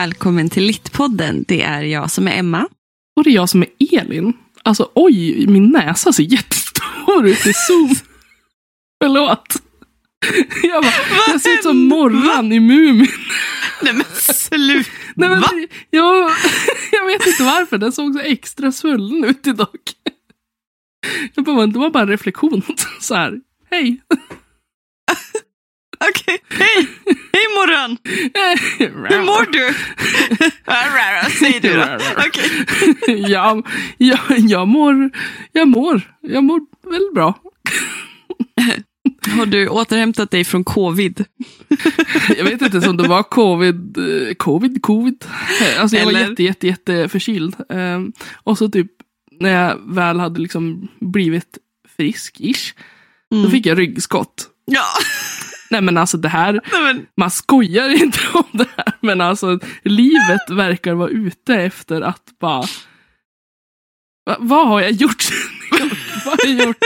Välkommen till Littpodden. Det är jag som är Emma. Och det är jag som är Elin. Alltså oj, min näsa ser jättestor ut i zoom. Förlåt. Jag, bara, jag ser ut som Morran i Mumin. Nej men sluta! Nej, men, Va? jag, jag vet inte varför, den såg så extra svullen ut idag. Jag bara, det var bara en reflektion. Så här, hej. Okej, hej! Hej morgon! Hur mår du? Säg du då. Okej. ja, jag, jag mår, jag mår, jag mår väldigt bra. Har du återhämtat dig från covid? Jag vet inte om det var covid, eh, covid, covid. Alltså jag var Eller? jätte, jätte, jätte förkyld. Ehm, och så typ när jag väl hade liksom blivit frisk-ish, då fick jag ryggskott. Ja. Nej men alltså det här, Nej, men, man skojar inte om det här, men alltså livet verkar vara ute efter att bara Va, vad har jag gjort? vad har jag gjort?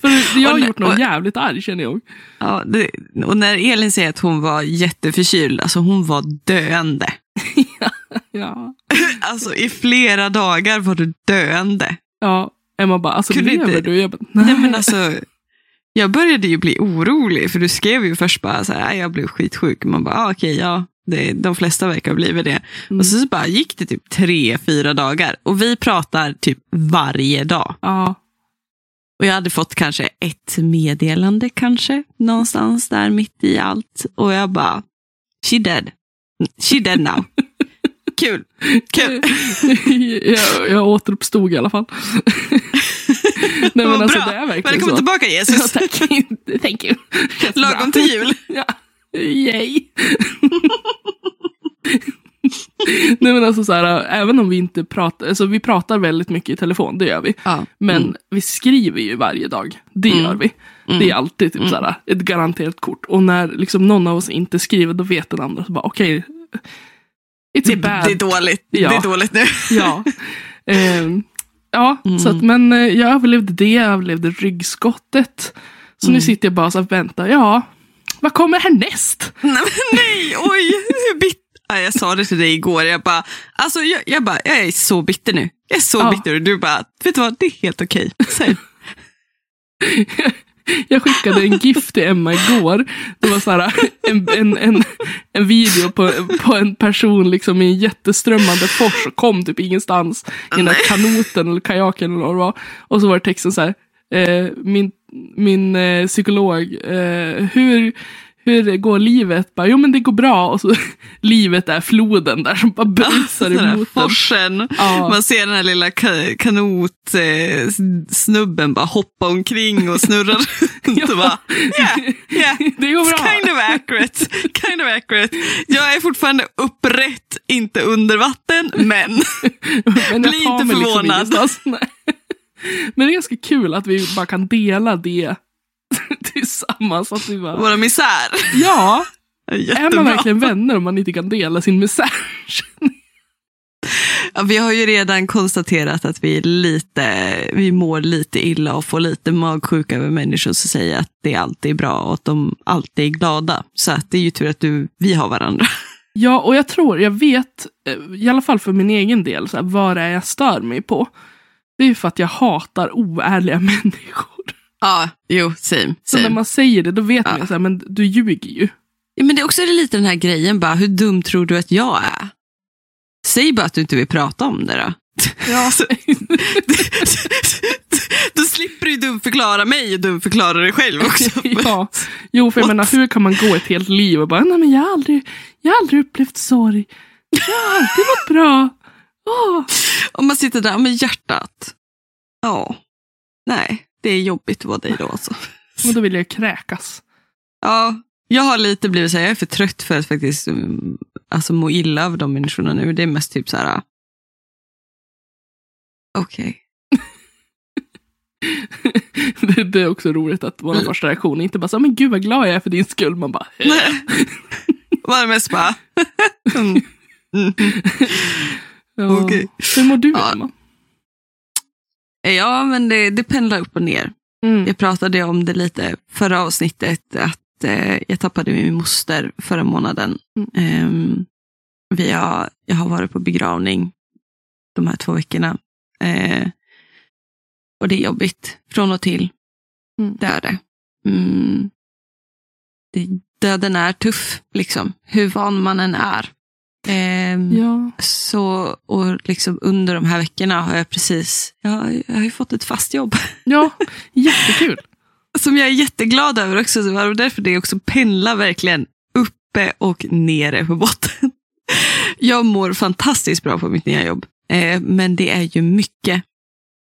För jag har gjort något och- jävligt arg känner jag. ja, det, och när Elin säger att hon var jätteförkyld, alltså hon var döende. Ja. Alltså i flera dagar var du döende. Ja, Emma bara, alltså Kunde lever inte- du? Jag bara, Nej men alltså, jag började ju bli orolig, för du skrev ju först bara så här, "Ah, jag blev skitsjuk. Man bara, ah, okej, ja, det, de flesta verkar ha blivit det. Mm. Och så, så bara gick det typ tre, fyra dagar. Och vi pratar typ varje dag. Ja, Och jag hade fått kanske ett meddelande kanske, någonstans där mitt i allt. Och jag bara, she dead. She dead now. Kul. Kul. jag, jag återuppstod i alla fall. Nej men Vad alltså bra. det är verkligen Välkommen så. tillbaka Ja, Jesus. tack. Thank you. Lagom till jul. Ja. Yay. Nej men alltså så här, även om vi inte pratar, alltså vi pratar väldigt mycket i telefon, det gör vi. Ja. Men vi skriver ju varje dag. Det Mm. gör vi. Det är alltid typ så här, ett garanterat kort. Och när liksom någon av oss inte skriver, då vet den andra så bara okej. it's Det, det är dåligt. Ja. Det är dåligt nu. Ja. Ehm, ja, Mm. så att, men eh, jag överlevde det, jag överlevde ryggskottet. Så Mm. nu sitter jag bara och väntar. Ja, vad kommer härnäst? Nej, men nej, oj, hur bitter. Ja, Jag sa det till dig igår, jag bara, alltså jag, jag bara, jag är så bitter nu. Jag är så Ja. bitter och du bara, vet du vad, det är helt okej. Säg. Jag skickade en GIF till Emma igår. Det var så här, en, en, en, en video på, på en person liksom i en jätteströmmande fors och kom typ ingenstans i den där kanoten eller kajaken eller vad det var. Och så var det texten så här. Eh, min min eh, psykolog, eh, hur, hur går livet? Bara, jo men det går bra. Och så livet är floden där som bara brusar Den där emot en. forsen. Ja. Man ser den här lilla ka- kanotsnubben bara hoppa omkring och snurra runt och bara, yeah, yeah. Det går bra. Kind of accurate. Kind of accurate. Jag är fortfarande upprätt, inte under vatten, men Men Bli inte liksom förvånad. Nej. Men det är ganska kul att vi bara kan dela det tillsammans. Att vi bara, våra misär. ja, är man Jättebra. verkligen vänner om man inte kan dela sin misär? Ja, vi har ju redan konstaterat att vi lite, vi mår lite illa och får lite magsjuka över människor som säger att det alltid är bra och att de alltid är glada. Så att det är ju tur att du, vi har varandra. Ja, och jag tror, jag vet, eh, i alla fall för min egen del, så här, vad det är jag stör mig på. Det är ju för att jag hatar oärliga människor. Ja, jo, same. Så när same. man säger det, då vet Ja. man så här, men du ljuger ju. Ja, men det är också lite den här grejen, bara, hur dum tror du att jag är? Säg bara att du inte vill prata om det då. Ja. Då slipper du dumförklara mig och dumförklara dig själv också. ja. Jo, för jag What? menar, hur kan man gå ett helt liv och bara, nej men jag har aldrig, jag har aldrig upplevt sorg. Jag har alltid varit bra. Åh. Om man sitter där med hjärtat. Ja, nej, det är jobbigt att vara dig då alltså. Men då vill jag kräkas. Ja, jag har lite blivit så här, jag är för trött för att faktiskt mm, alltså, må illa av de människorna nu. Det är mest typ så här. Okej. det, det är också roligt att vår första reaktion inte bara så, men gud vad glad jag är för din skull. Man bara, Nej. Var mest bara. mm. Mm. ja. Okej. Hur mår du. Emma? Ja, men det, det pendlar upp och ner. Mm. Jag pratade om det lite förra avsnittet, att eh, jag tappade min moster förra månaden. Mm. Ehm, Vi har, jag har varit på begravning de här två veckorna. Eh, och det är jobbigt från och till. Mm. Det är det. Mm. det. Döden är tuff, liksom. Hur van man än är. Eh, Ja. så, och liksom under de här veckorna har jag precis, jag, jag har ju fått ett fast jobb. ja, jättekul. Som jag är jätteglad över också. Så det var därför det också pendlar verkligen uppe och nere på botten. Jag mår fantastiskt bra på mitt nya jobb. Eh, men det är ju mycket.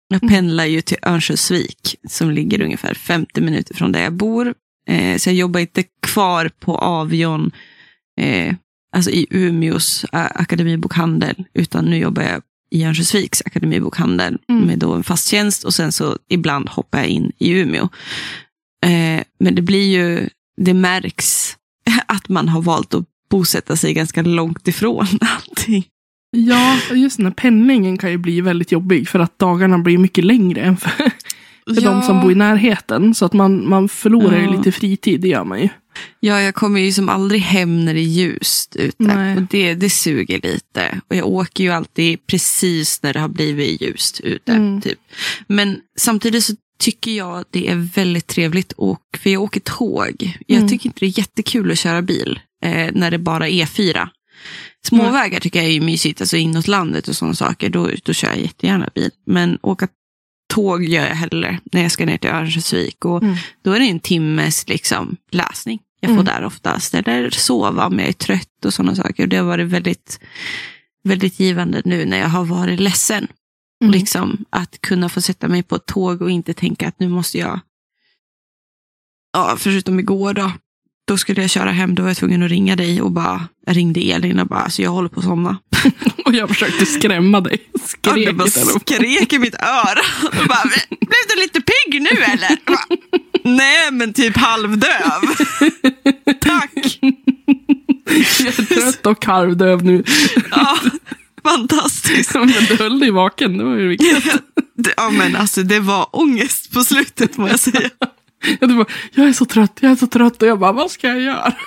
Jag Mm. pendlar ju till Örnsköldsvik som ligger ungefär 50 minuter från där jag bor. Eh, så jag jobbar inte kvar på Avion, eh, alltså i Umeås akademibokhandel, utan nu jobbar jag i Örnsköldsviks akademibokhandel Mm. med då en fast tjänst och sen så ibland hoppar jag in i Umeå. Eh, men det blir ju, det märks att man har valt att bosätta sig ganska långt ifrån allting. Ja, just den här pendlingen kan ju bli väldigt jobbig för att dagarna blir mycket längre än för, för de som bor i närheten. Så att man, man förlorar Ja. lite fritid, det gör man ju. Ja, jag kommer ju som aldrig hem när det är ljust ute. Nej. Och det, det suger lite. Och jag åker ju alltid precis när det har blivit ljust ute. Mm. Typ. Men samtidigt så tycker jag det är väldigt trevligt, och, för jag åker tåg. Jag Mm. tycker inte det är jättekul att köra bil eh, när det bara är fyra. Småvägar tycker jag är ju mysigt, alltså inåt landet och sådana saker. Då, då kör jag jättegärna bil. Men åka tåg gör jag hellre när jag ska ner till Örnsköldsvik. Och Mm. Då är det en timmes liksom, läsning jag får Mm. där oftast. Eller sova om jag är trött och sådana saker. Och det har varit väldigt, väldigt givande nu när jag har varit ledsen. Mm. Liksom, att kunna få sätta mig på ett tåg och inte tänka att nu måste jag... Ja, förutom igår då. Då skulle jag köra hem, då var jag tvungen att ringa dig och bara, jag ringde Elin och bara, alltså jag håller på att somna. Och jag försökte skrämma dig. Ja, Skrek det bara skrek i mitt öra. Och bara, blev du lite pigg nu eller? Bara, Nej, men typ halvdöv. Tack. Jag är trött och halvdöv nu. Ja, fantastiskt. Men du höll dig vaken, det var ju viktigt. Ja, men alltså det var ångest på slutet må jag säga. Ja, du bara, jag är så trött, jag är så trött. Och jag bara, vad ska jag göra?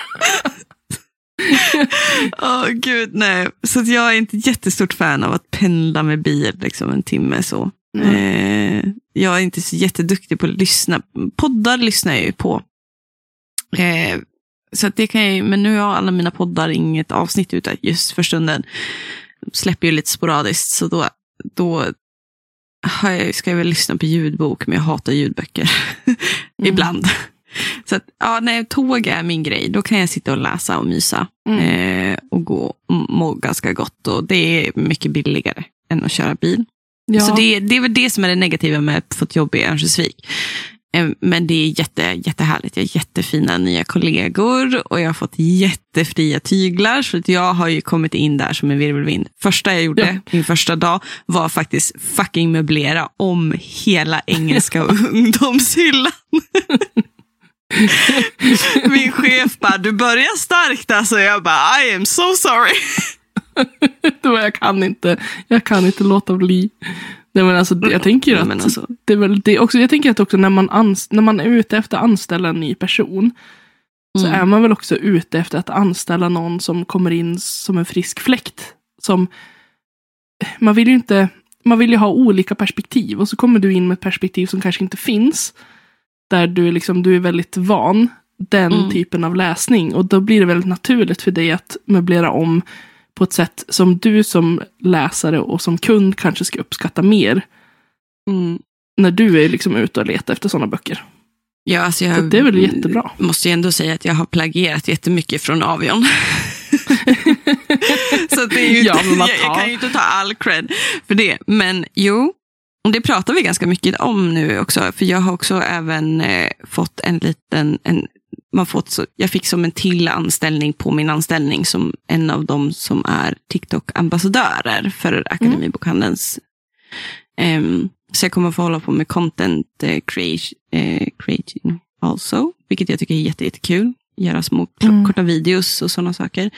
Åh gud, nej. Så att jag är inte jättestort fan av att pendla med bil liksom en timme så. Eh, jag är inte så jätteduktig på att lyssna. Poddar lyssnar jag ju på. Eh, så det kan jag, men nu har alla mina poddar inget avsnitt ute just för stunden. De släpper ju lite sporadiskt, så då, då jag, ska jag väl lyssna på ljudbok, men jag hatar ljudböcker. Ibland. Så att, ja, nej, tåg är min grej. Då kan jag sitta och läsa och mysa. Mm. Eh, och gå och må ganska gott. Och det är mycket billigare än att köra bil. Ja. Så det, det är väl det som är det negativa med att få ett jobb i Örnsköldsvik. Eh, Men det är jätte, jättehärligt. Jag har jättefina nya kollegor och jag har fått jättefria tyglar. Så att jag har ju kommit in där som en virvelvind. Första jag gjorde, Ja. min första dag, var faktiskt fucking möblera om hela engelska ungdomshyllan. Min chef bara, du börjar starkt alltså. Jag bara, I am so sorry. Det var, jag, kan inte, jag kan inte låta bli. Nej, men alltså, jag tänker ju att men alltså. det är väl det också, jag tänker att också när man, ans, när man är ute efter att anställa en ny person så Mm. är man väl också ute efter att anställa någon som kommer in som en frisk fläkt. Som, man vill ju inte, man vill ju ha olika perspektiv och så kommer du in med ett perspektiv som kanske inte finns. Där du är, liksom, du är väldigt van den Mm. typen av läsning och då blir det väldigt naturligt för dig att möblera om på ett sätt som du som läsare och som kund kanske ska uppskatta mer Mm. när du är liksom ute och letar efter sådana böcker. Ja, alltså jag Så det är väl jättebra. måste ju ändå säga att jag har plagierat jättemycket från Avion. så det är ju Ja, inte, jag, jag kan ju inte ta all cred för det. Men jo, det pratar vi ganska mycket om nu också. För jag har också även eh, fått en liten, en, man fått så, jag fick som en till anställning på min anställning som en av dem som är TikTok-ambassadörer för Akademibokhandelns. Ehm, så jag kommer få hålla på med content eh, creation, eh, creating also, vilket jag tycker är jätte, jättekul. Göra små Mm. korta videos och sådana saker.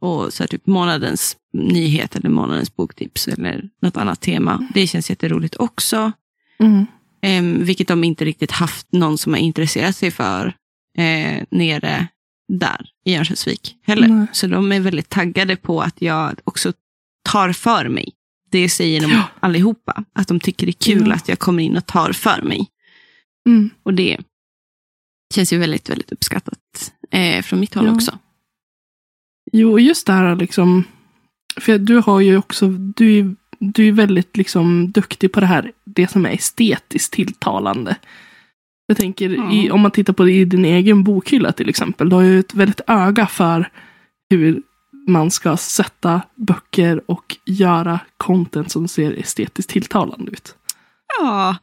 Och så här, typ månadens nyhet eller månadens boktips eller något annat tema. Det känns jätteroligt också. Mm. Ehm, vilket de inte riktigt haft någon som har intresserat sig för eh, nere där. i Örnsköldsvik heller. Nej. Så de är väldigt taggade på att jag också tar för mig. Det säger de Ja. allihopa. Att de tycker det är kul Ja. att jag kommer in och tar för mig. Mm. Och det känns ju väldigt, väldigt uppskattat eh, från mitt håll Ja. också. Jo, just det här liksom. För du har ju också, du, är- du är väldigt liksom duktig på det här, det som är estetiskt tilltalande. Jag tänker, Ja. i, om man tittar på det i din egen bokhylla till exempel, du har ju ett väldigt öga för hur man ska sätta böcker och göra content som ser estetiskt tilltalande ut. Ja,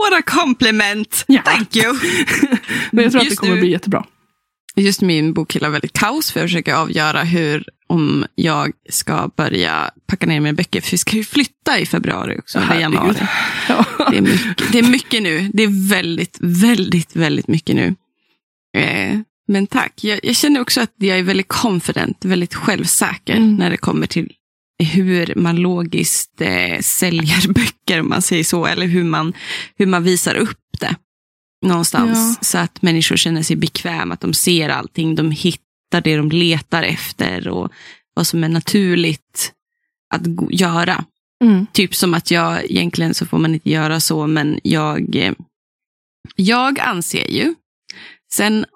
what a compliment! Ja. Thank you! Men jag tror att det Just kommer nu- bli jättebra. Just min bokhylla väldigt kaos, för jag försöker avgöra hur, om jag ska börja packa ner mina böcker, för vi ska ju flytta i februari också, eller januari. Ja. Det är, mycket, det är mycket nu. Det är väldigt, väldigt, väldigt mycket nu. Eh, men tack. Jag, jag känner också att jag är väldigt confident, väldigt självsäker Mm. när det kommer till hur man logiskt eh, säljer böcker, om man säger så, eller hur man, hur man visar upp det någonstans. Ja. Så att människor känner sig bekväma, att de ser allting, de hittar det de letar efter och vad som är naturligt att göra. Mm. Typ som att jag, egentligen så får man inte göra så, men jag, eh, jag anser ju, sen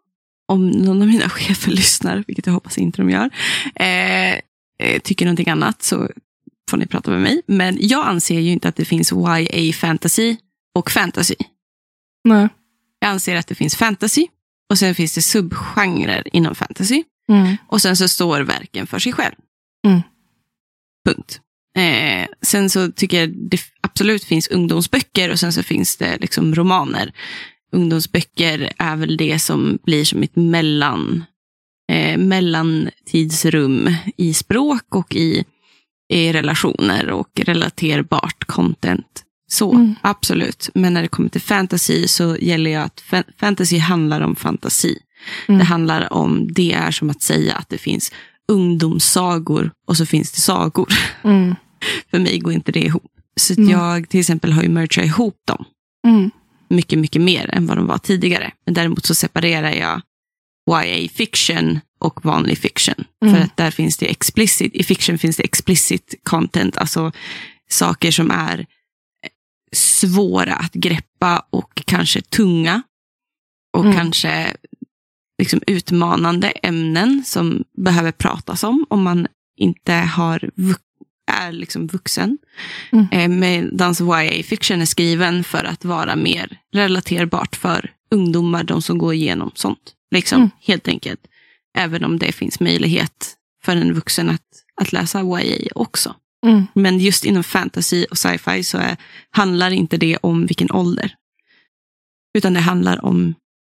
om någon av mina chefer lyssnar, vilket jag hoppas inte de gör, eh, eh, tycker någonting annat så får ni prata med mig. Men jag anser ju inte att det finns YA fantasy och fantasy. Nej. Jag anser att det finns fantasy och sen finns det subgenrer inom fantasy. Mm. Och sen så står verken för sig själv. Mm. Punkt. Eh, sen så tycker jag det absolut finns ungdomsböcker och sen så finns det liksom romaner. Ungdomsböcker är väl det som blir som ett mellan, eh, mellantidsrum i språk och i, i relationer och relaterbart content. Så, Mm. absolut. Men när det kommer till fantasy så gäller det att fa- fantasy handlar om fantasi. Mm. Det handlar om, det är som att säga att det finns ungdomssagor och så finns det sagor. Mm. För mig går inte det ihop. Så Mm. jag till exempel har ju merchat ihop dem Mm. mycket, mycket mer än vad de var tidigare. Men däremot så separerar jag YA fiction och vanlig fiction. Mm. För att där finns det explicit, i fiction finns det explicit content, alltså saker som är svåra att greppa och kanske tunga. Och Mm. kanske liksom utmanande ämnen som behöver pratas om om man inte har är liksom vuxen. Mm. Eh, Medan YA fiction är skriven för att vara mer relaterbart för ungdomar, de som går igenom sånt. Liksom, Mm. Helt enkelt. Även om det finns möjlighet för en vuxen att, att läsa YA också. Mm. Men just inom fantasy och sci-fi så är, handlar inte det om vilken ålder. Utan det handlar om,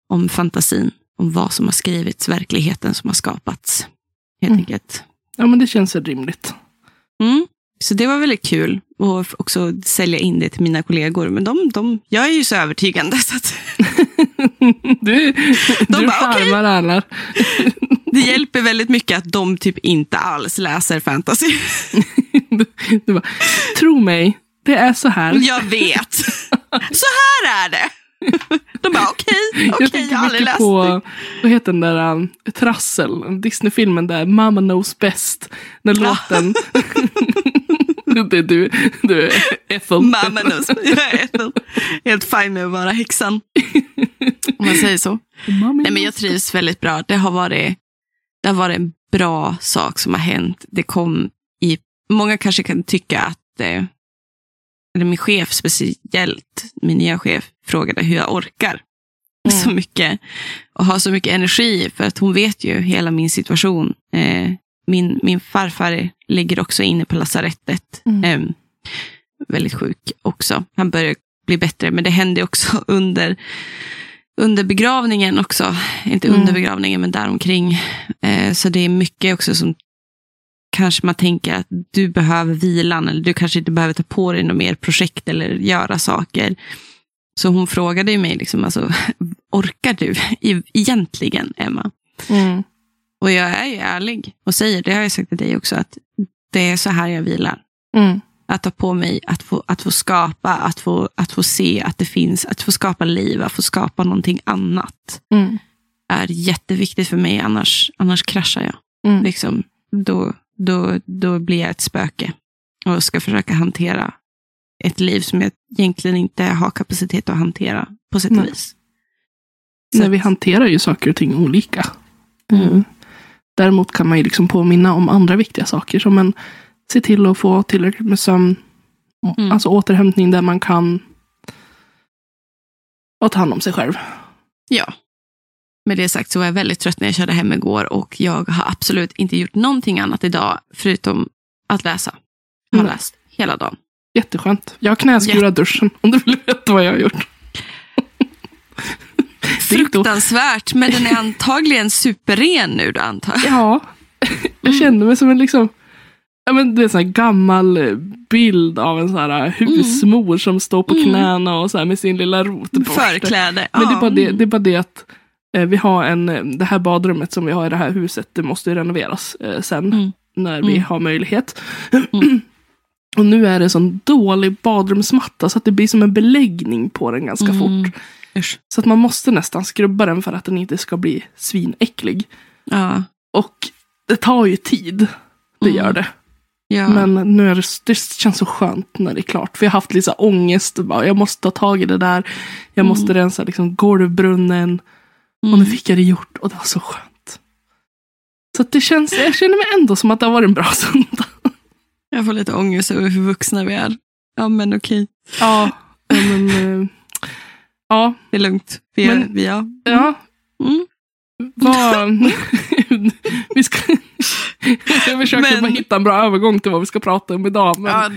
om fantasin, om vad som har skrivits, verkligheten som har skapats. Helt Mm. enkelt. Ja, men det känns rimligt. Mm. Så det var väldigt kul att också sälja in det till mina kollegor. Men de, de, jag är ju så övertygande så att Du, du bara, charmar alla. det hjälper väldigt mycket att de typ inte alls läser fantasy. Du, bara, tro mig, det är så här. Jag vet. Så här är det. De bara okej, okej, jag jag, har aldrig läst på, vad heter den där um, Trassel, Disney-filmen där Mama knows best. Den låten. Det är du, du är Ethel. Mamma knows. Jag är helt- helt fine med att vara häxan. Om man säger så. Nej, men jag trivs väldigt bra. Det har varit, det har varit en bra sak som har hänt. Det kom i, många kanske kan tycka att, eh, eller min chef speciellt, min nya chef, frågade hur jag orkar Mm. så mycket och har så mycket energi för att hon vet ju hela min situation. Eh, min, min farfar ligger också inne på lasarettet. Mm. Eh, väldigt sjuk också. Han börjar bli bättre, men det hände också under, under begravningen också. Inte Mm. under begravningen, men däromkring. Eh, så det är mycket också som kanske man tänker att du behöver vilan eller du kanske inte behöver ta på dig något mer projekt eller göra saker. Så hon frågade ju mig, liksom, alltså, orkar du egentligen, Emma? Mm. Och jag är ju ärlig och säger, det har jag sagt till dig också, att det är så här jag vilar. Mm. Att ta på mig, att få, att få skapa, att få, att få se att det finns, att få skapa liv, att få skapa någonting annat. Mm. är jätteviktigt för mig, annars, annars kraschar jag. Mm. Liksom, då, då, då blir jag ett spöke och ska försöka hantera ett liv som jag egentligen inte har kapacitet att hantera på sätt och vis. Så Nej, vi hanterar ju saker och ting olika. Mm. Däremot kan man ju liksom påminna om andra viktiga saker. Som en, se till att få tillräckligt med sömn. Mm. Alltså återhämtning där man kan. Och ta hand om sig själv. Ja. Med det sagt så var jag väldigt trött när jag körde hem igår och jag har absolut inte gjort någonting annat idag förutom att läsa. Jag har Mm. läst hela dagen. Jätteskönt. Jag har knäskurat duschen. Om du vill veta vad jag har gjort. Fruktansvärt, men den är antagligen superren nu då antar jag. Ja. Jag kände mig som en liksom. Ja, men det är en gammal eh, bild av en sån här husmor som står på Mm. knäna och så här med sin lilla rotborste. Förkläde. Men det är bara det, Ja. det, är bara det att eh, vi har en, eh, det här badrummet som vi har i det här huset, det måste ju renoveras eh, sen Mm. när vi Mm. har möjlighet. Mm. och nu är det sån dålig badrumsmatta så att det blir som en beläggning på den ganska Mm. fort. Usch. Så att man måste nästan skrubba den för att den inte ska bli svinäcklig. Ja. Och det tar ju tid, det Mm. gör det. Ja. Men nu är det, det känns så skönt när det är klart. För jag har haft lite ångest. och Bara, jag måste ta tag i det där. Jag Mm. måste rensa liksom golvbrunnen. Och Mm. nu fick jag det gjort och det var så skönt. Så det känns, jag känner mig ändå som att det har varit en bra söndag. Jag får lite ångest över hur vuxna vi är. Ja, men okej. Ja, men, eh, ja, Det är lugnt. Vi är, Men- vi är. ja. Mm. Vad... vi ska... jag försöker Men- bara hitta en bra övergång till vad vi ska prata om idag. Men... Ja,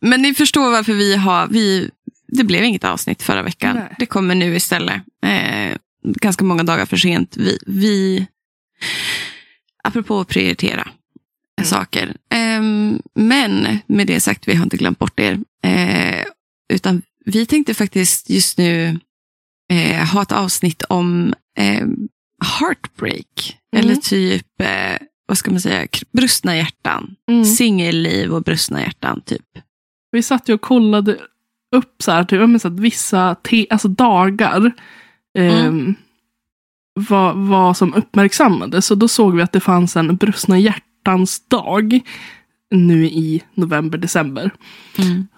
men ni förstår varför vi har... Vi, det blev inget avsnitt förra veckan. Nej. Det kommer nu istället. Eh, ganska många dagar för sent. Vi, vi apropå att prioritera Mm. saker. Ehm, men med det sagt, vi har inte glömt bort er. Eh, utan vi tänkte faktiskt just nu eh, ha ett avsnitt om eh, heartbreak. Mm. Eller typ, eh, vad ska man säga, brustna hjärtan. Mm. Singelliv och brustna hjärtan, typ. Vi satt ju och kollade upp så här, typ, så att vissa te, alltså dagar ehm, vad, vad som uppmärksammades. Så då såg vi att det fanns en brustna hjärtans dag nu i november, december.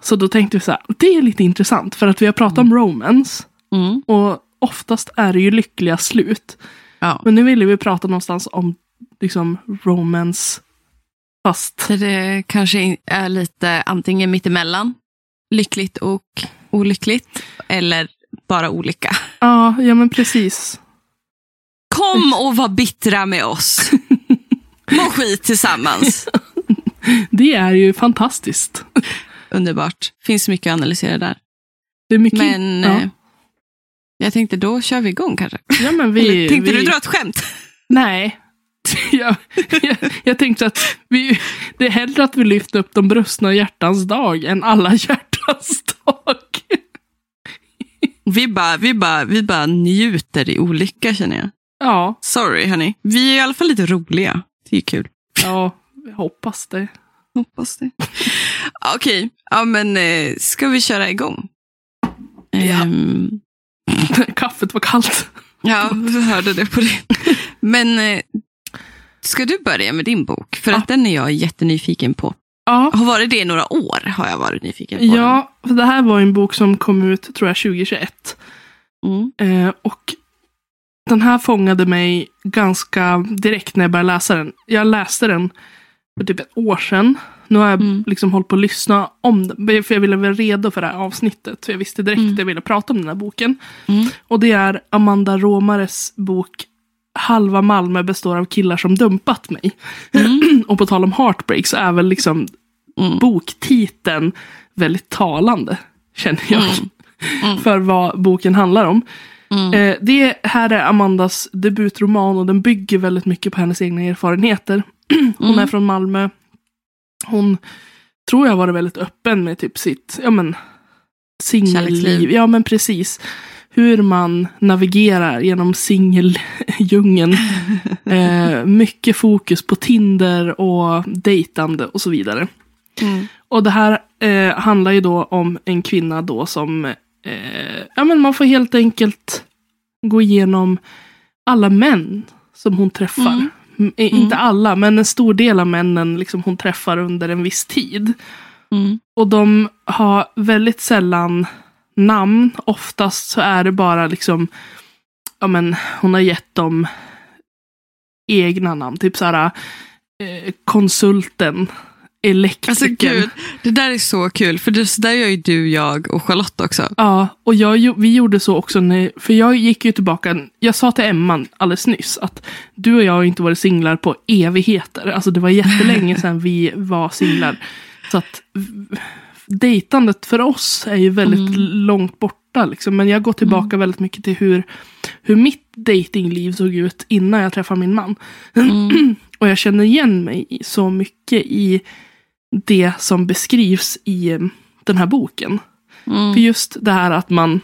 Så då tänkte vi så här, det är lite intressant för att vi har pratat om romance Mm. och oftast är det ju lyckliga slut. Ja. Men nu ville vi prata någonstans om liksom romance fast Så det kanske är lite antingen mittemellan, lyckligt och olyckligt, eller bara olika. ja, ja men precis. Kom och var bittra med oss. Må skit tillsammans. Det är ju fantastiskt. Underbart. Finns mycket att analysera där. Det är mycket. Men ja. eh, jag tänkte då kör vi igång kanske. ja, men vi, Eller tänkte vi, du dra ett skämt? Nej. jag, jag, jag tänkte att vi, det är hellre att vi lyfter upp de brustna hjärtans dag än alla hjärtans dag. Vi bara, vi, bara, vi bara njuter i olycka känner jag. Ja, Sorry hörni. Vi är i alla fall lite roliga. Det är kul. ja, jag hoppas det. Hoppas det. Okej, ja men eh, ska vi köra igång? Ja. Ehm, Kaffet var kallt. ja, vi hörde det på det. Men eh, ska du börja med din bok? För att den är jag jättenyfiken på. Ja, Har varit det i några år har jag varit nyfiken på. ja för det här var en bok som kom ut, tror jag, 2021. den. Mm. Eh, och den här fångade mig ganska direkt när jag började läsa den. Jag läste den för typ ett år sedan. Nu har jag Mm. liksom hållit på att lyssna om den. För jag ville vara redo för det här avsnittet. För jag visste direkt Mm. att jag ville prata om den här boken. Mm. Och det är Amanda Romares bok Halva Malmö består av killar som dumpat mig. Mm. och på tal om heartbreak så är väl liksom Mm. boktiteln väldigt talande. Känner jag. Mm. Mm. För vad boken handlar om. Eh, det här är Amandas debutroman och den bygger väldigt mycket på hennes egna erfarenheter. Hon Mm. är från Malmö. Hon tror jag har varit väldigt öppen med typ sitt ja, men, singelliv. Ja men precis. Hur man navigerar genom singeldjungeln. eh, mycket fokus på Tinder och dejtande och så vidare. Mm. Och det här eh, handlar ju då om en kvinna då som, eh, ja men man får helt enkelt gå igenom alla män som hon träffar. Mm. Eh, Inte alla, men en stor del av männen liksom hon träffar under en viss tid. Mm. Och de har väldigt sällan namn. Oftast så är det bara liksom, ja men hon har gett dem egna namn. Typ såhär, eh, konsulten, Alltså elektrikern. gud, det där är så kul. För det, så där gör ju du, jag och Charlotte också. Ja, och jag, vi gjorde så också, när, för jag gick ju tillbaka, jag sa till Emma alldeles nyss att du och jag har inte varit singlar på evigheter. Alltså det var jättelänge sedan vi var singlar. Så att dejtandet för oss är ju väldigt långt borta. Liksom. Men jag går tillbaka väldigt mycket till hur, hur mitt datingliv såg ut innan jag träffade min man. och jag känner igen mig så mycket i det som beskrivs i eh, den här boken. Mm. För just det här att man,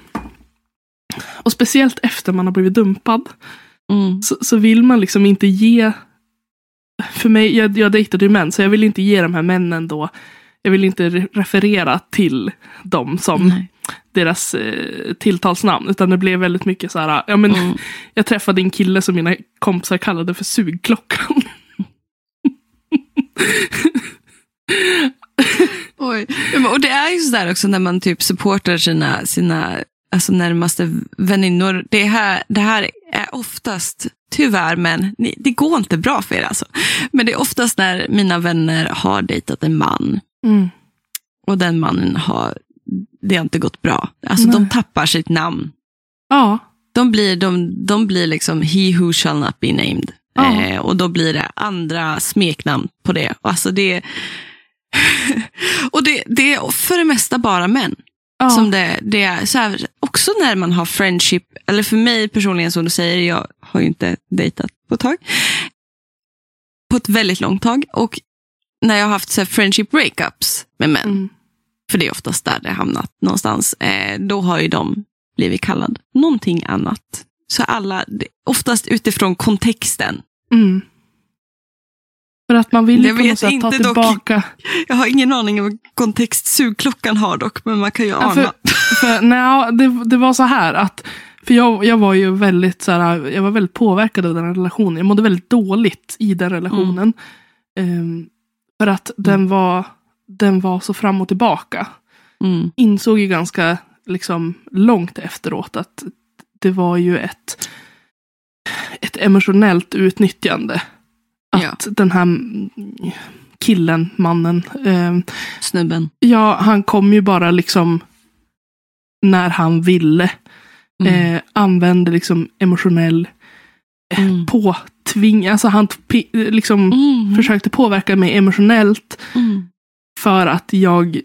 och speciellt efter man har blivit dumpad, Mm. så, så vill man liksom inte ge, för mig, jag, jag dejtade ju män, så jag vill inte ge de här männen då, jag vill inte re- referera till dem som Nej. deras eh, tilltalsnamn, utan det blev väldigt mycket så här, ja men Mm. jag träffade en kille som mina kompisar kallade för sugklockan. Oj. Och det är ju sådär också när man typ supportar sina, sina alltså närmaste väninnor. Det här, det här är oftast, tyvärr, men ni- det går inte bra för er alltså. Men det är oftast när mina vänner har dejtat en man Mm. och den mannen har, det har inte gått bra. Alltså Nej. de tappar sitt namn. Ja, De blir, de, de blir liksom he who shall not be named. Ja. Eh, och då blir det andra smeknamn på det. Alltså det, och det, det är för det mesta bara män. ja. Som det, det är så här, också när man har friendship, eller för mig personligen som du säger, jag har ju inte dejtat på ett tag. På ett väldigt långt tag. Och när jag har haft så här, friendship breakups med män, Mm. för det är oftast där det hamnat någonstans, eh, då har ju de blivit kallad någonting annat. Så alla, oftast utifrån kontexten. Mm. För att man vill ju på något sätt ta inte dock. tillbaka. Jag har ingen aning om vilken kontext sugklockan har dock, men man kan ju Ja, ana. för, för, nej, det, det var så här att för jag, jag var ju väldigt så här, jag var väldigt påverkad av den relationen. Jag mådde väldigt dåligt i den relationen. Ehm, för att den var, den var så fram och tillbaka. Mm. Insåg ju ganska liksom, långt efteråt att det var ju ett, ett emotionellt utnyttjande. Att den här killen, mannen, ehm, Snubben. Ja, han kom ju bara liksom när han ville. Mm. Eh, använde liksom emotionell Mm. påtving. Alltså han liksom Mm. försökte påverka mig emotionellt Mm. för att jag,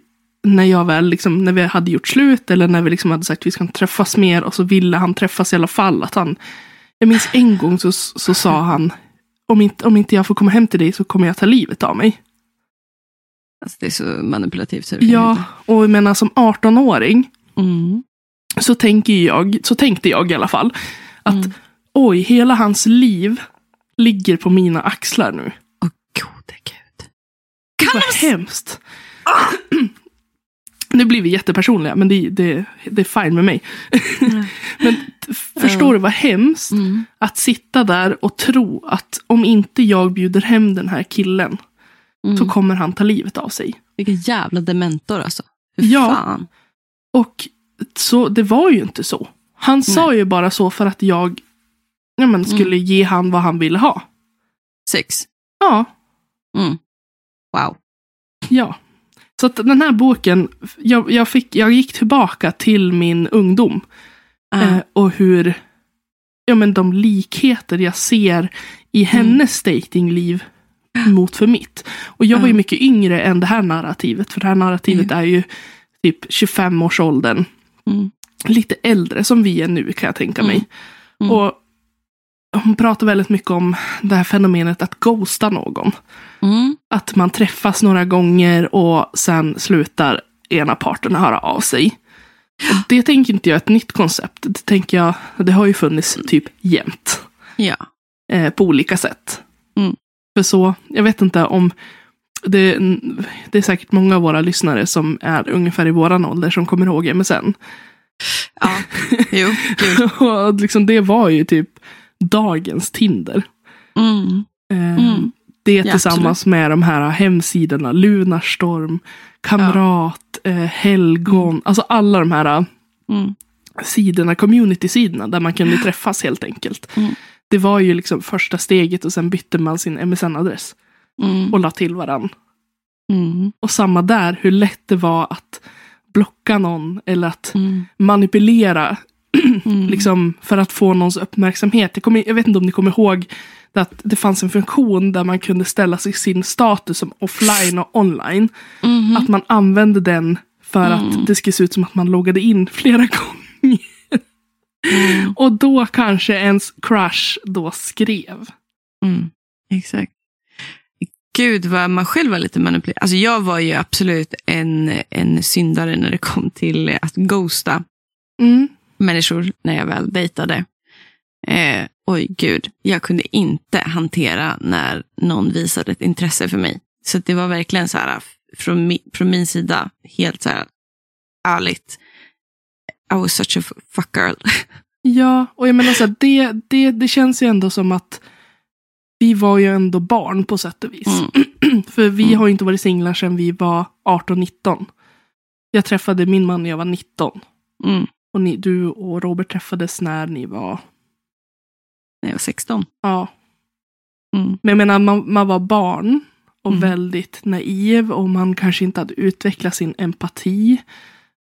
när jag väl liksom, när vi hade gjort slut eller när vi liksom hade sagt att vi ska träffas mer och så ville han träffas i alla fall. Att han, jag minns en gång så, så sa han om inte, om inte jag får komma hem till dig så kommer jag ta livet av mig. Alltså, det är så manipulativt. Så Ja, och jag menar som 18-åring Mm. så, tänker jag, så tänkte jag i alla fall att Mm. oj, hela hans liv ligger på mina axlar nu. Åh gode gud. Kan Vad hemskt. Nu blir vi jättepersonliga, men det, det, det är fine med mig. men t- förstår du vad hemskt Mm. att sitta där och tro att om inte jag bjuder hem den här killen Mm. så kommer han ta livet av sig. Vilken jävla dementor alltså. Hur Ja. fan? Och så, det var ju inte så. Han sa ju bara så för att jag ja, men, skulle ge han vad han ville ha. Sex. Ja, Mm. Wow. ja. Så att den här boken, jag, jag, fick, jag gick tillbaka till min ungdom. Ah. Eh, och hur ja, men de likheter jag ser i hennes datingliv mot för mitt. Och jag var ju mycket yngre än det här narrativet. För det här narrativet är ju typ 25-årsåldern. Mm. Lite äldre som vi är nu kan jag tänka mig. Mm. Och hon pratar väldigt mycket om det här fenomenet att ghosta någon. Mm. Att man träffas några gånger och sen slutar ena parten höra av sig. Och det tänker inte jag är ett nytt koncept. Det tänker jag, det har ju funnits typ jämt. Ja. Eh, på olika sätt. Mm. För så, jag vet inte om det, det är säkert många av våra lyssnare som är ungefär i våran ålder som kommer ihåg MSN. Ja. Jo, gud. och liksom det var ju typ dagens Tinder. Mm. Eh, Mm. Det Ja, tillsammans med de här hemsidorna Lunarstorm, Kamrat, eh, Helgon. Alltså alla de här Mm. sidorna, community-sidorna där man kunde träffas helt enkelt. Mm. Det var ju liksom första steget och sen bytte man sin MSN-adress Mm. och la till varann. Mm. Och samma där, hur lätt det var att blocka någon eller att Mm. manipulera Mm. liksom, för att få någons uppmärksamhet. Jag, kommer, jag vet inte om ni kommer ihåg att det fanns en funktion där man kunde ställa sig sin status som offline och online. Mhm. Att man använde den för Mm. att det skulle se ut som att man loggade in flera gånger. Mm. Och då kanske ens crush då skrev. Mm. Exakt. Gud vad man själv var lite manipulerad. Alltså jag var ju absolut en, en syndare när det kom till att ghosta Mm. människor när jag väl dejtade. Eh, oj gud, jag kunde inte hantera när någon visade ett intresse för mig. Så det var verkligen så här från, mi, från min sida, helt så här ärligt. I was such a fuck girl. Ja, och jag menar så här, det, det, det känns ju ändå som att vi var ju ändå barn på sätt och vis. Mm. För vi Mm. har ju inte varit singlar sedan vi var 18-19. Jag träffade min man när jag var 19. Mm. Och ni, du och Robert träffades när ni var... När jag var 16. Ja. Mm. Men jag menar, man, man var barn och Mm. väldigt naiv och man kanske inte hade utvecklat sin empati.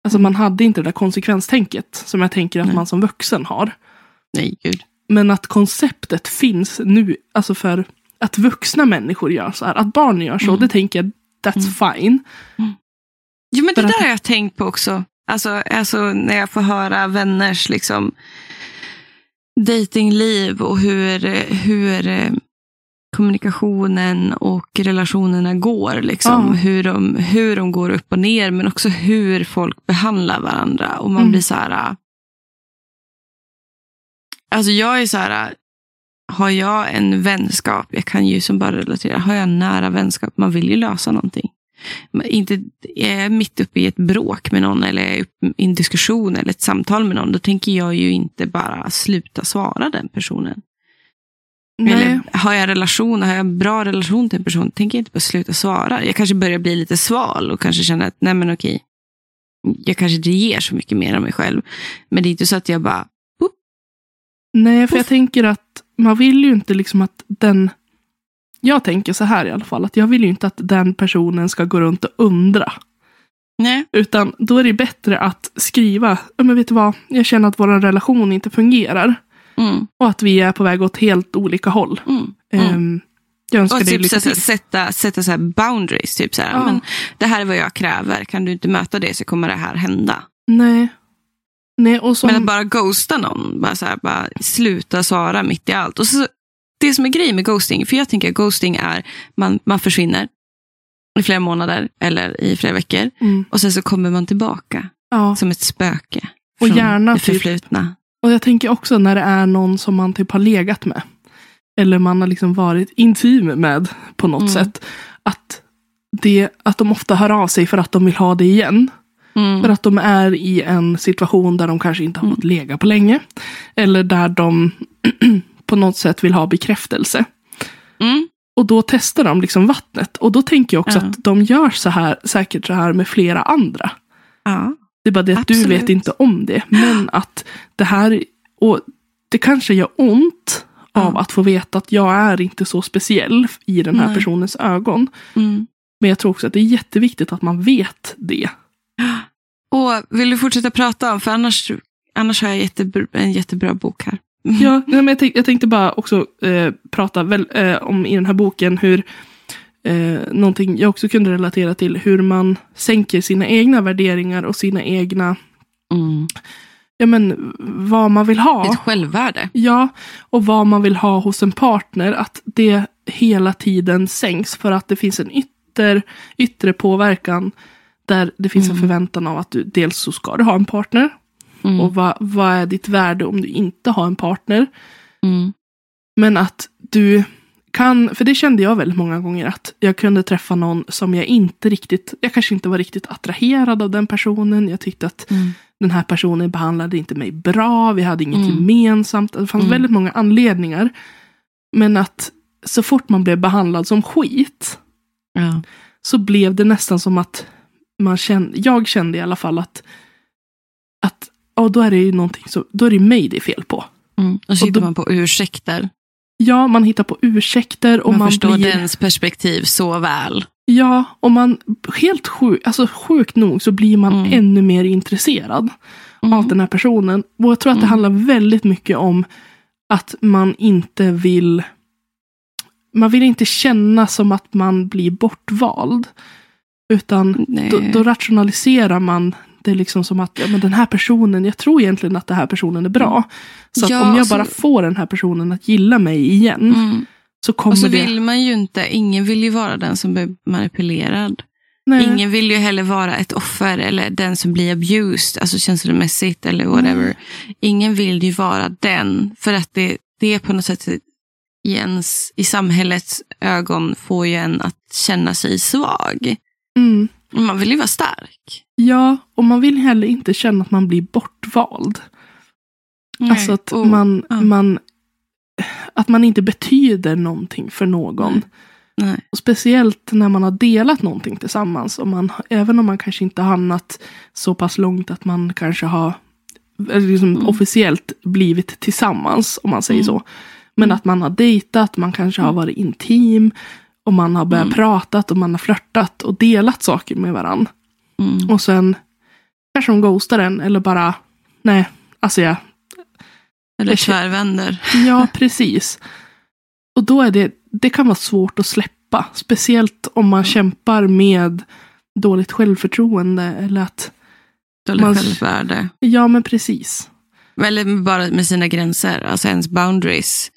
Alltså man hade inte det där konsekvenstänket som jag tänker att Nej. man som vuxen har. Nej, gud. Men att konceptet finns nu, alltså för att vuxna människor gör så här, att barn gör så, Mm. det tänker jag, that's fine. Jo, men det För att- där har jag tänkt på också. Alltså, alltså när jag får höra vänners liksom, datingliv och hur, hur eh, kommunikationen och relationerna går. Liksom. Ja. Hur, de, hur de går upp och ner, men också hur folk behandlar varandra. Och man Mm. blir så här... äh, Alltså jag är så här... äh, Har jag en vänskap, jag kan ju som bara relatera, har jag en nära vänskap, man vill ju lösa någonting. Inte, är jag mitt uppe i ett bråk med någon eller jag i en diskussion eller ett samtal med någon, då tänker jag ju inte bara sluta svara den personen. Nej. Eller har jag relation, har jag en bra relation till en person, tänker jag inte bara sluta svara. Jag kanske börjar bli lite sval och kanske känner att, nej men okej, jag kanske inte ger så mycket mer av mig själv. Men det är inte så att jag bara, Nej, för jag Puff. tänker att man vill ju inte liksom att den... Jag tänker så här i alla fall, att jag vill ju inte att den personen ska gå runt och undra. nej, Utan då är det bättre att skriva, "Ja, men vet du vad, jag känner att vår relation inte fungerar. mm, Och att vi är på väg åt helt olika håll. mm, mm. Ehm, jag önskar Och dig typ lycka till. sätta, sätta så boundaries. Typ så här, Ja. men, det här är vad jag kräver. Kan du inte möta det så kommer det här hända. Nej. Nej, och som... Men att bara ghosta någon. Bara, så här, bara sluta svara mitt i allt. Och så, det som är grejen med ghosting. För jag tänker att ghosting är man, man försvinner i flera månader eller i flera veckor. Mm, Och sen så kommer man tillbaka ja. som ett spöke. Och från gärna det typ- förflutna. Och jag tänker också när det är någon som man typ har legat med. Eller man har liksom varit intim med på något Mm. sätt. Att, det, att de ofta hör av sig för att de vill ha det igen. Mm. För att de är i en situation där de kanske inte har Mm. fått lega på länge. Eller där de på något sätt vill ha bekräftelse. Mm. Och då testar de liksom vattnet. Och då tänker jag också Ja. att de gör så här, säkert så här med flera andra. Ja. Det är bara det att du Absolut. vet inte om det. Men att det här, och det kanske gör ont av Ja. att få veta att jag är inte så speciell i den här Nej. personens ögon. Mm. Men jag tror också att det är jätteviktigt att man vet det. Och vill du fortsätta prata om? För annars, annars har jag jättebra, en jättebra bok här. Ja, nej, men jag, tänk, jag tänkte bara också eh, prata väl, eh, om i den här boken hur eh, någonting jag också kunde relatera till hur man sänker sina egna värderingar och sina egna, Mm. ja men vad man vill ha. Ett självvärde. Ja, och vad man vill ha hos en partner, att det hela tiden sänks för att det finns en ytter, yttre påverkan där det finns en Mm. förväntan av att du dels så ska du ha en partner Mm. och vad, vad är ditt värde om du inte har en partner. Mm. Men att du kan, för det kände jag väldigt många gånger att jag kunde träffa någon som jag inte riktigt, jag kanske inte var riktigt attraherad av den personen. Jag tyckte att Mm. den här personen behandlade inte mig bra, vi hade inget Mm. gemensamt. Det fanns Mm. väldigt många anledningar. Men att så fort man blev behandlad som skit Ja. så blev det nästan som att man kände, jag kände i alla fall att, att ja, då är det ju någonting så, då är det mig det är fel på. Mm. Och så Och hittar då- man på ursäkter. Ja, man hittar på ursäkter och man, man, förstår blir... dens perspektiv så väl. Ja, och man helt sjukt, alltså sjukt nog så blir man Mm. ännu mer intresserad Mm. av den här personen. Och jag tror att det Mm. handlar väldigt mycket om att man inte vill man vill inte känna som att man blir bortvald. Utan då, då rationaliserar man det liksom som att ja, men den här personen, jag tror egentligen att den här personen är bra. Så Ja, om jag alltså- bara får den här personen att gilla mig igen Mm. så kommer Och så det... vill man ju inte, ingen vill ju vara den som blir manipulerad. Nej. Ingen vill ju heller vara ett offer eller den som blir abused, alltså känslomässigt eller whatever. Ingen vill ju vara den, för att det, det är på något sätt i, ens, i samhällets ögon får ju en att känna sig svag. Mm. Man vill ju vara stark. Ja, och man vill heller inte känna att man blir bortvald. Alltså att Och- man, ja. man att man inte betyder någonting för någon. Nej. Nej. Och speciellt när man har delat någonting tillsammans. Och man, även om man kanske inte har hamnat så pass långt att man kanske har eller liksom Mm. officiellt blivit tillsammans, om man säger Mm. så. Men Mm. att man har dejtat, man kanske har varit intim. Och man har börjat Mm. prata och man har flörtat och delat saker med varandra. Mm. Och sen kanske de ghostar en eller bara, nej, alltså jag, Eller tvärvänder. ja precis. Och då är det, det kan vara svårt att släppa. Speciellt om man kämpar med dåligt självförtroende eller att, Dåligt Man- självvärde. ja men precis. Eller bara med sina gränser, alltså ens boundaries.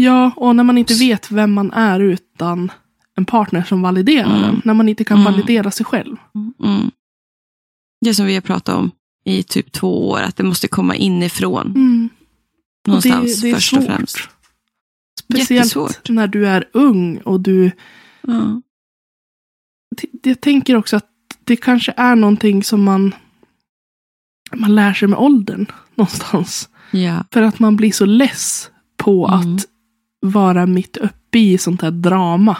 Ja, och när man inte vet vem man är utan en partner som validerar Mm. den. När man inte kan Mm. validera sig själv. Mm. Det som vi har pratat om i typ två år, att det måste komma inifrån. Mm. Någonstans det, det först och främst. Speciellt Jättesvårt. när du är ung och du Ja. jag tänker också att det kanske är någonting som man, man lär sig med åldern någonstans. ja. För att man blir så less på Mm. att vara mitt uppe i sånt här drama.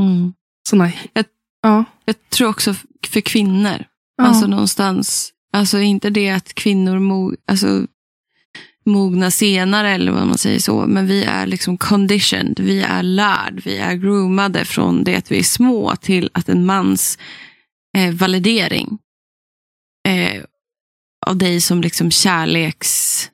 Mm. Såna, Jag- ja, Jag tror också för kvinnor, ja, alltså någonstans, alltså inte det att kvinnor mo, alltså, mognar senare eller vad man säger så, men vi är liksom conditioned, vi är lärd, vi är groomade från det att vi är små till att en mans eh, validering eh, av dig som liksom kärleks,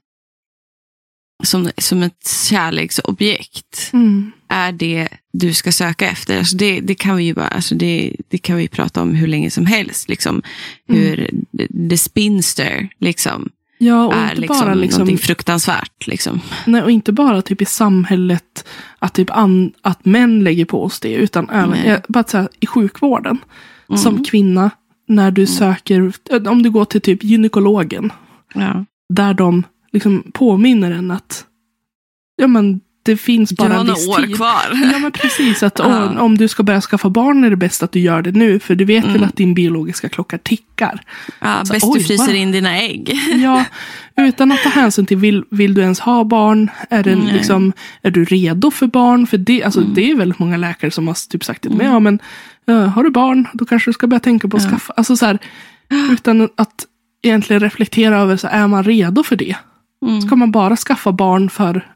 som, som ett kärleksobjekt mm, är det du ska söka efter. Alltså det, det kan vi ju bara, alltså det, det kan vi prata om hur länge som helst. Liksom. Mm. Hur the, the spinster liksom, ja, och är inte liksom, bara liksom, någonting fruktansvärt. Liksom. nej, och inte bara typ i samhället att, typ an, att män lägger på oss det, utan även jag, bara här, i sjukvården. Mm. Som kvinna, när du söker, om du går till typ gynekologen, ja. där de liksom påminner en att ja, men det finns Du bara har en viss år tid. kvar. Ja men precis, att om, om du ska börja skaffa barn är det bäst att du gör det nu. För du vet väl Mm. att din biologiska klocka tickar. Ja, Så, bäst oj, du fryser wow. in dina ägg. Ja, utan att ta hänsyn till vill, vill du ens ha barn? Är, det Nej. liksom, är du redo för barn? För det, alltså, Mm. det är väldigt många läkare som har typ sagt till mig, Mm. ja men ja, har du barn då kanske du ska börja tänka på att skaffa. Alltså så här, utan att egentligen reflektera över, så är man redo för det? Mm. Ska man bara skaffa barn för,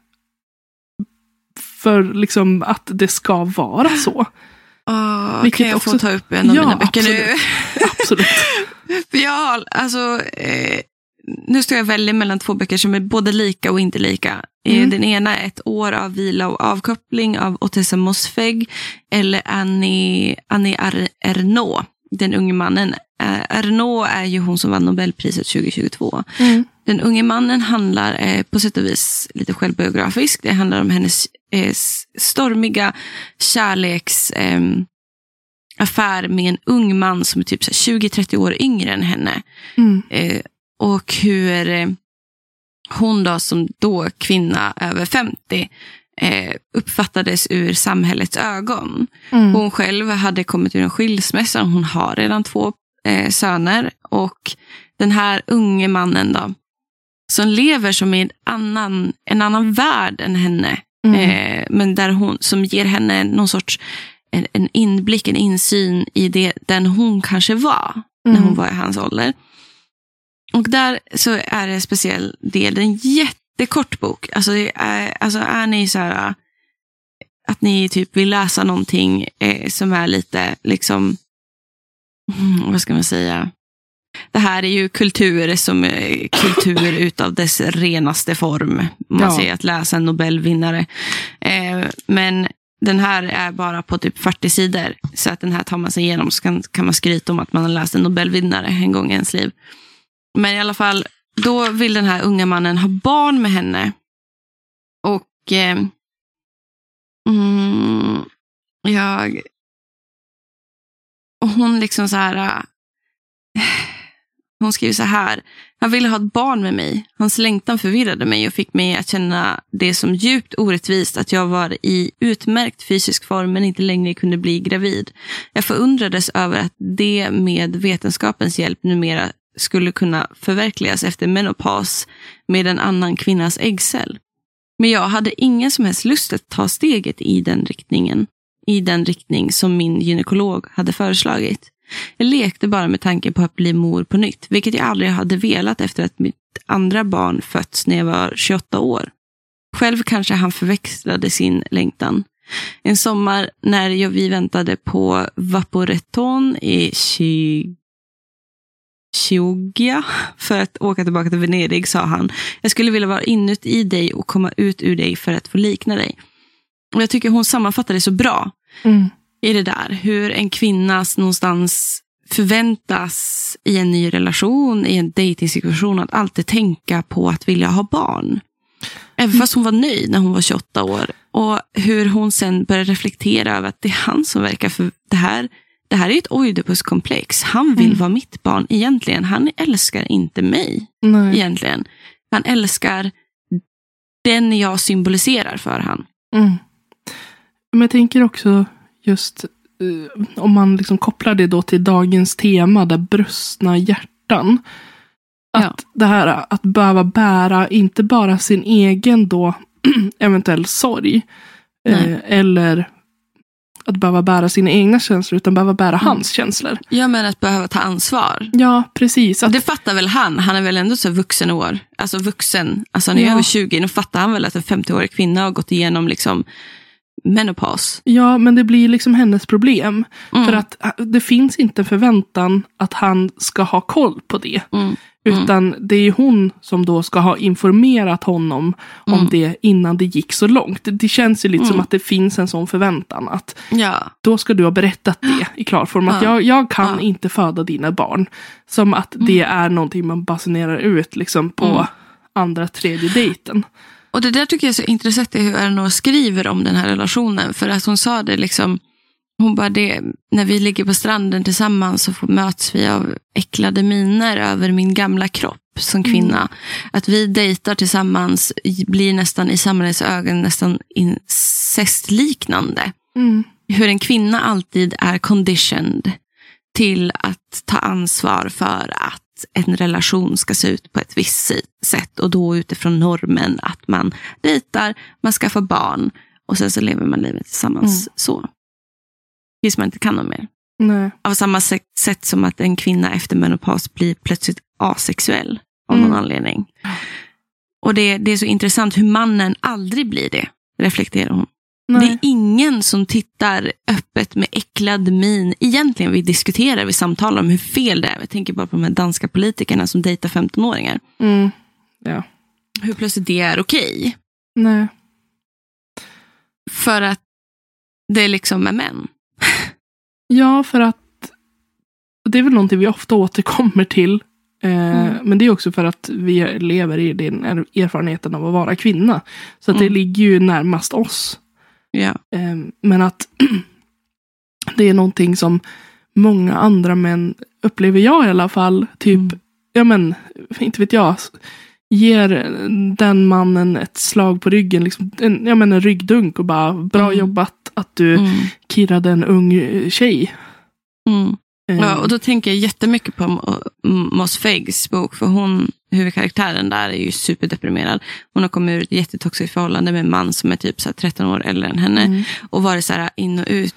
för liksom att det ska vara så? Åh, Vilket kan jag också- få ta upp en av Ja, mina böcker nu? Absolut. För jag har, alltså, eh, nu står jag väljer mellan två böcker som är både lika och inte lika. Eh, Mm. Den ena är Ett år av vila och avkoppling av Otessa Mosfeg eller Annie, Annie Ar- Ernaux, Den unge mannen. Eh, Ernaux är ju hon som vann Nobelpriset 2022. Mm. Den unge mannen handlar eh, på sätt och vis lite självbiografiskt. Det handlar om hennes eh, stormiga kärleks... ehm, affär med en ung man som är typ så här 20-30 år yngre än henne. Mm. Eh, och hur eh, hon då som då kvinna över 50 eh, uppfattades ur samhällets ögon. Mm. Hon själv hade kommit ur en skilsmässa. Hon har redan två eh, söner. Och den här unge mannen då, som lever som i en annan, en annan värld än henne. Mm. Eh, men där hon, som ger henne någon sorts en, en inblick, en insyn i det, den hon kanske var när Mm. hon var i hans ålder. Och där så är det en speciell del, det är en jättekort bok. Alltså, är, alltså är ni så här att ni typ vill läsa någonting eh, som är lite liksom, mm, vad ska man säga? Det här är ju kultur som eh, kultur utav dess renaste form. Om man Ja. säger att läsa en Nobelvinnare. Eh, men den här är bara på typ 40 sidor. Så att den här tar man sig igenom så kan, kan man skryta om att man har läst en Nobelvinnare en gång i ens liv. Men i alla fall, då vill den här unga mannen ha barn med henne. Och eh, mm, jag... Och hon liksom så här... äh, hon skriver så här. Han ville ha ett barn med mig. Hans längtan förvirrade mig och fick mig att känna det som djupt orättvist att jag var i utmärkt fysisk form men inte längre kunde bli gravid. Jag förundrades över att det med vetenskapens hjälp numera skulle kunna förverkligas efter menopaus med en annan kvinnas äggcell. Men jag hade ingen som helst lust att ta steget i den riktningen. I den riktning som min gynekolog hade föreslagit. Jag lekte bara med tanken på att bli mor på nytt, vilket jag aldrig hade velat efter att mitt andra barn fötts när jag var 28 år. Själv kanske han förväxlade sin längtan. En sommar när jag, vi väntade på Vaporetton i Chi- Chioggia för att åka tillbaka till Venedig sa han. Jag skulle vilja vara inuti dig och komma ut ur dig för att få likna dig. Och Jag tycker hon sammanfattar det så bra Mm i det där. Hur en kvinna någonstans förväntas i en ny relation, i en dejtingsituation, att alltid tänka på att vilja ha barn. Även fast hon var nöjd när hon var 28 år. Och hur hon sen börjar reflektera över att det är han som verkar för det här. Det här är ett Oidipuskomplex. Han vill Mm. vara mitt barn egentligen. Han älskar inte mig Nej. egentligen. Han älskar den jag symboliserar för han. Mm. Men jag tänker också just eh, om man liksom kopplar det då till dagens tema, där brustna hjärtan. Att Ja. det här att behöva bära inte bara sin egen då eventuell sorg. Eh, eller att behöva bära sina egna känslor, utan behöva bära Mm. hans känslor. Jag menar att behöva ta ansvar. Ja, precis. Att, Det fattar väl han? Han är väl ändå så vuxen år. Alltså vuxen. Alltså han är Ja. över 20. Nu fattar han väl att en 50-årig kvinna har gått igenom liksom menopaus. ja, men det blir liksom hennes problem. Mm. För att eh, det finns inte en förväntan att han ska ha koll på det. Mm. Utan det är hon som då ska ha informerat honom om Mm. det innan det gick så långt. Det, det känns ju lite som Mm. att det finns en sån förväntan. Att Ja. då ska du ha berättat det i klarform. Att Ja. jag, jag kan Ja. Mm. inte föda dina barn. Som att det är någonting man basunerar ut liksom på Mm. andra, tredje dejten. Och det där tycker jag är så intressant i hur Eleanor skriver om den här relationen. För att hon sa det liksom, hon bara det, när vi ligger på stranden tillsammans så får, möts vi av äcklade miner över min gamla kropp som kvinna. Att vi dejtar tillsammans blir nästan i samhällets ögon nästan incestliknande. Mm. Hur en kvinna alltid är conditioned till att ta ansvar för att en relation ska se ut på ett visst sätt. Och då utifrån normen att man dejtar, man skaffar barn och sen så lever man livet tillsammans Mm. så. Tills man inte kan något mer. Nej. Av samma sätt, som att en kvinna efter menopaus blir plötsligt asexuell av någon Mm. anledning. Och det, det är så intressant hur mannen aldrig blir det, reflekterar hon. Det är Nej. ingen som tittar öppet med äcklad min. Egentligen vi diskuterar, vi samtalar om hur fel det är. Jag tänker bara på de här danska politikerna som dejtar 15-åringar. Mm. Ja. Hur plötsligt det är okej. Nej. För att det liksom är män. Ja, för att det är väl någonting vi ofta återkommer till. Eh, Mm. Men det är också för att vi lever i den er- erfarenheten av att vara kvinna. Så att det Mm. ligger ju närmast oss. Ja. Eh, men att det är någonting som många andra män upplever jag i alla fall. Typ, Mm. ja men, inte vet jag. ger den mannen ett slag på ryggen, liksom, en, jag menar, en ryggdunk och bara bra Mm. jobbat att du Mm. kirrade en ung eh, tjej. Mm. Ja, och då tänker jag jättemycket på Moss Feggs bok, för hon, huvudkaraktären där är ju superdeprimerad. Hon har kommit ur ett jättetoxiskt förhållande med en man som är typ så här 13 år äldre än henne. mm. Och varit så här in och ut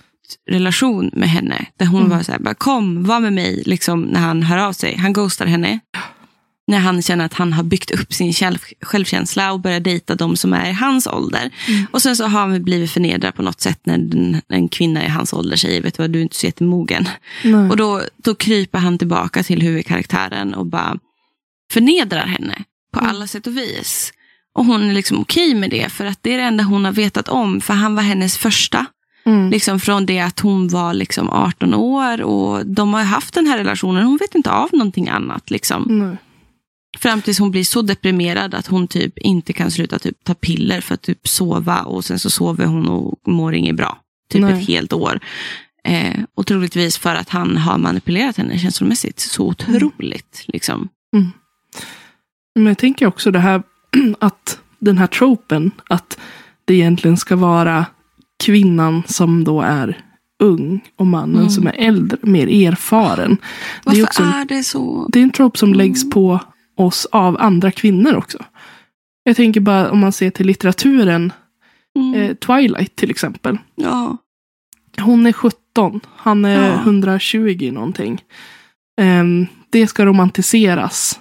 relation med henne. Där hon Mm. var så här, bara, kom, var med mig, liksom, när han hör av sig. Han ghostar henne. När han känner att han har byggt upp sin själv, självkänsla och börjar dejta de som är i hans ålder. Mm. Och sen så har han blivit förnedrad på något sätt när den, en kvinna i hans ålder säger, vet du vad, du är inte så jättemogen. Nej. Och då, då kryper han tillbaka till huvudkaraktären och bara förnedrar henne på Mm. alla sätt och vis. Och hon är liksom okej med det, för att det är det enda hon har vetat om. För han var hennes första. Mm. Liksom från det att hon var liksom 18 år och de har haft den här relationen. Hon vet inte av någonting annat. Liksom. Nej. Fram tills hon blir så deprimerad att hon typ inte kan sluta typ ta piller för att typ sova. Och sen så sover hon och mår inget bra. Typ Nej. ett helt år. Eh, och troligtvis för att han har manipulerat henne känslomässigt så otroligt. Liksom. Men jag tänker också det här att den här tropen, att det egentligen ska vara kvinnan som då är ung och mannen Mm. som är äldre, mer erfaren. Det Varför är, är, också en, det så? det är en trop som läggs på oss av andra kvinnor också. Jag tänker bara om man ser till litteraturen, Mm. eh, Twilight till exempel. ja. Hon är 17, han är Ja. 120 någonting. Ehm, det ska romantiseras.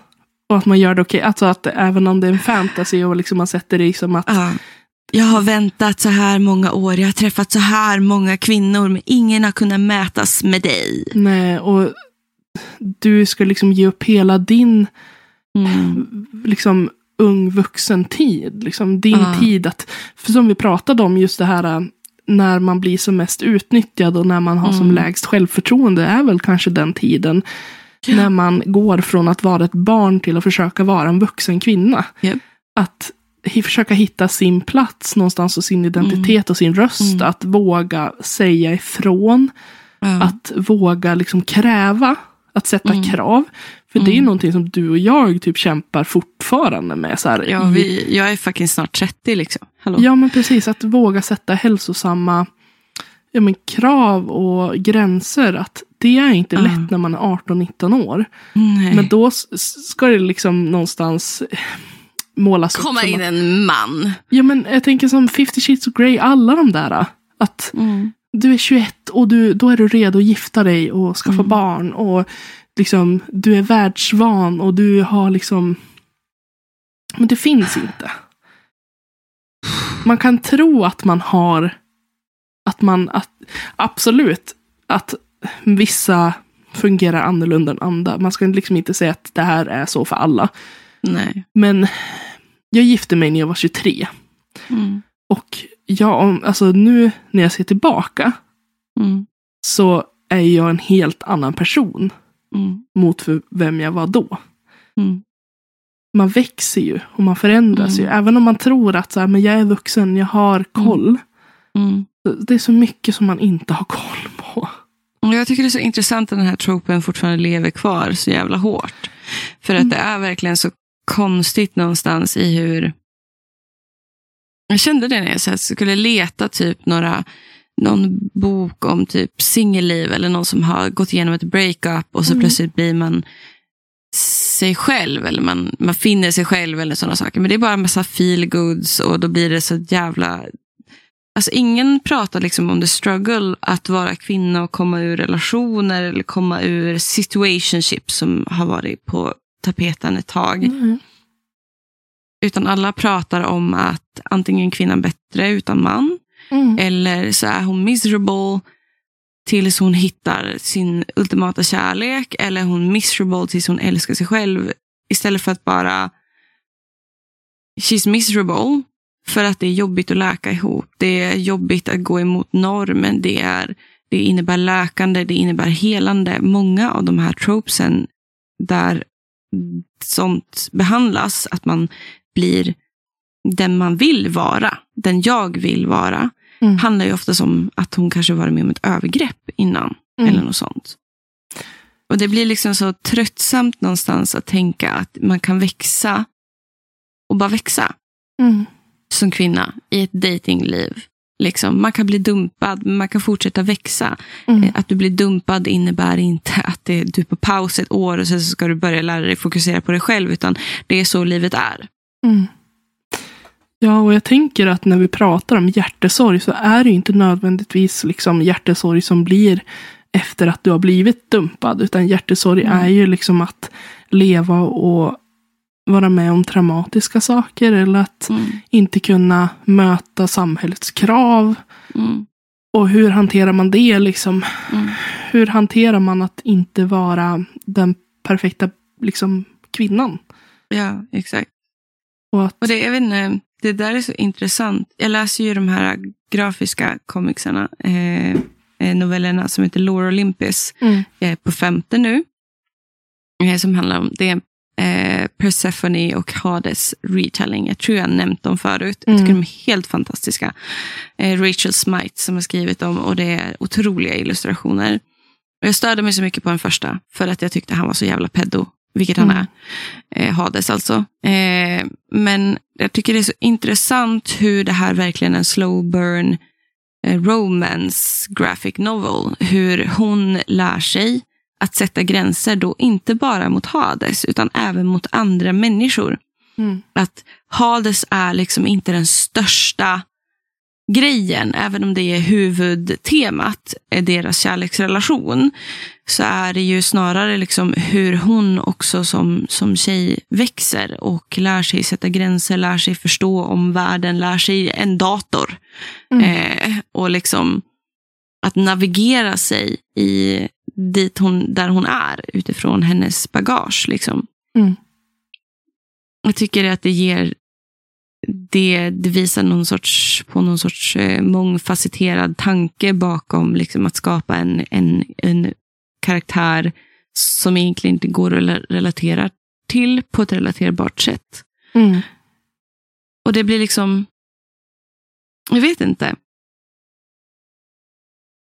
Och att man gör det okej. Alltså att även om det är en fantasy och liksom man sätter det i som att Ja. Jag har väntat så här många år. Jag har träffat så här många kvinnor. Men ingen har kunnat mätas med dig. nej, och du ska liksom ge upp hela din Mm. liksom ung vuxen tid. Liksom din Ja. tid att, för som vi pratade om just det här äh, när man blir som mest utnyttjad och när man har som Mm. lägst självförtroende är väl kanske den tiden när man går från att vara ett barn till att försöka vara en vuxen kvinna. Japp. Att försöka hitta sin plats någonstans och sin identitet och sin röst. Mm. Att våga säga ifrån. Ja. Att våga liksom kräva. Att sätta Mm. krav. För det är Mm. någonting som du och jag typ kämpar fortfarande med. Så här, ja, vi, jag är fucking snart 30 liksom. Hallå? ja men precis, att våga sätta hälsosamma ja, men krav och gränser. Att det är inte Ja. lätt när man är 18-19 år. Nej. Men då ska det liksom någonstans eh, målas upp Komma in att- en man. Ja men jag tänker som 50 Shades of Grey, alla de där. Att Mm. du är 21 och du, då är du redo att gifta dig och skaffa Mm. barn. Och liksom du är världsvan och du har liksom... Men det finns inte. Man kan tro att man har... Att man... Att, absolut. Att vissa fungerar annorlunda än andra. Man ska liksom inte säga att det här är så för alla. Nej. Men jag gifte mig när jag var 23. Mm. Och jag, alltså nu när jag ser tillbaka Mm. så är jag en helt annan person Mm. mot för vem jag var då. Mm. Man växer ju och man förändras Mm. ju. Även om man tror att så här, men jag är vuxen, jag har koll. Mm. Det är så mycket som man inte har koll på. Jag tycker det är så intressant att den här tropen fortfarande lever kvar så jävla hårt. För att Mm. det är verkligen så konstigt någonstans i hur... Jag kände det när jag skulle leta typ några, någon bok om typ singelliv eller någon som har gått igenom ett breakup och så Mm. plötsligt blir man sig själv eller man, man finner sig själv eller sådana saker. Men det är bara en massa feel goods och då blir det så jävla Alltså ingen pratar liksom om the struggle att vara kvinna och komma ur relationer eller komma ur situationships som har varit på tapeten ett tag. Mm. Utan alla pratar om att antingen kvinnan bättre utan man Mm. eller så är hon miserable tills hon hittar sin ultimata kärlek eller är hon miserable tills hon älskar sig själv istället för att bara she's miserable för att det är jobbigt att läka ihop. Det är jobbigt att gå emot normen. Det, är, det innebär läkande, det innebär helande. Många av de här tropesen där sånt behandlas, att man blir den man vill vara, den jag vill vara, Mm. handlar ju ofta om att hon kanske varit med om ett övergrepp innan. Mm. Eller något sånt. Och det blir liksom så tröttsamt någonstans att tänka att man kan växa och bara växa Mm. som kvinna i ett datingliv. Liksom, man kan bli dumpad, men man kan fortsätta växa. Mm. Eh, Att du blir dumpad innebär inte att det, du är på paus ett år och sen så ska du börja lära dig fokusera på dig själv, utan det är så livet är. Mm. Ja, och jag tänker att när vi pratar om hjärtesorg så är det ju inte nödvändigtvis liksom hjärtesorg som blir efter att du har blivit dumpad. Utan hjärtesorg Mm. är ju liksom att leva och vara med om traumatiska saker. Eller att Mm. inte kunna möta samhällets krav. Mm. Och hur hanterar man det liksom? Mm. Hur hanterar man att inte vara den perfekta liksom, kvinnan? Ja, exakt. Och att, Och det, jag vet inte, det där är så intressant. Jag läser ju de här grafiska comicsarna, eh, eh, novellerna som heter Lore Olympus. mm, Jag är på femte nu. Eh, som handlar om, det är eh, Persephone och Hades retelling. Jag tror jag nämnt dem förut. Jag tycker Mm. de är helt fantastiska. Eh, Rachel Smite som har skrivit dem och det är otroliga illustrationer. Jag störde mig så mycket på den första för att jag tyckte han var så jävla peddo. Vilket han Mm. är. Eh, Hades alltså. Eh, men jag tycker det är så intressant hur det här verkligen är en slow burn eh, romance graphic novel. Hur hon lär sig att sätta gränser då inte bara mot Hades utan även mot andra människor. mm, Att Hades är liksom inte den största grejen, även om det är huvudtemat, är deras kärleksrelation, så är det ju snarare liksom hur hon också som, som tjej växer och lär sig sätta gränser, lär sig förstå om världen, lär sig en dator. Mm. Eh, och liksom att navigera sig i dit hon, där hon är utifrån hennes bagage. Liksom. Mm. Jag tycker att det ger det, det visar någon sorts, på någon sorts eh, mångfacetterad tanke bakom liksom, att skapa en, en, en karaktär som egentligen inte går att rela- relatera till på ett relaterbart sätt. mm, Och det blir liksom, jag vet inte.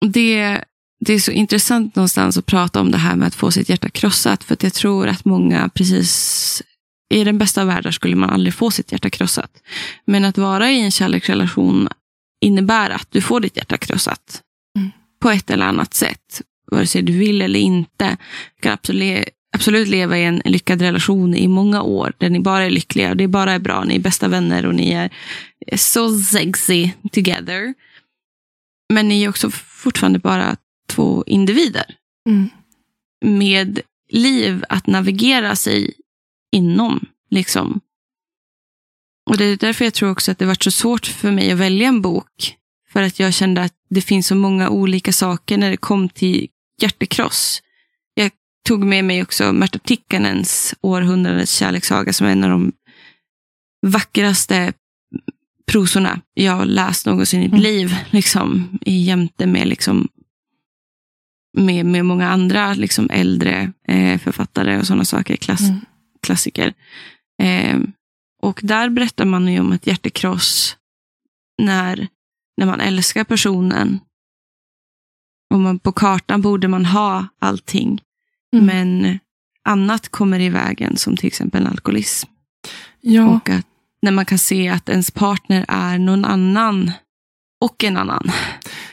Det, det är så intressant någonstans att prata om det här med att få sitt hjärta krossat. För jag tror att många, precis i den bästa av världar skulle man aldrig få sitt hjärta krossat. Men att vara i en kärleksrelation innebär att du får ditt hjärta krossat. Mm. På ett eller annat sätt. Vare sig du vill eller inte. Du kan absolut, absolut leva i en lyckad relation i många år. Där ni bara är lyckliga och det bara är bra. Ni är bästa vänner och ni är så sexy together. Men ni är också fortfarande bara två individer mm, med liv att navigera sig inom. Liksom. Och det är därför jag tror också att det varit så svårt för mig att välja en bok. För att jag kände att det finns så många olika saker när det kom till hjärtekross. Jag tog med mig också Märta Tikkanens Århundradets kärlekssaga som är en av de vackraste prosorna jag läst någonsin i mitt Mm. liv. Liksom, jämte med liksom med, med många andra liksom äldre eh, författare och sådana saker, klass, mm, klassiker. Eh, och där berättar man ju om ett hjärtekross när, när man älskar personen. Och man, på kartan borde man ha allting, mm. men annat kommer i vägen, som till exempel alkoholism. ja, Och att när man kan se att ens partner är någon annan och en annan.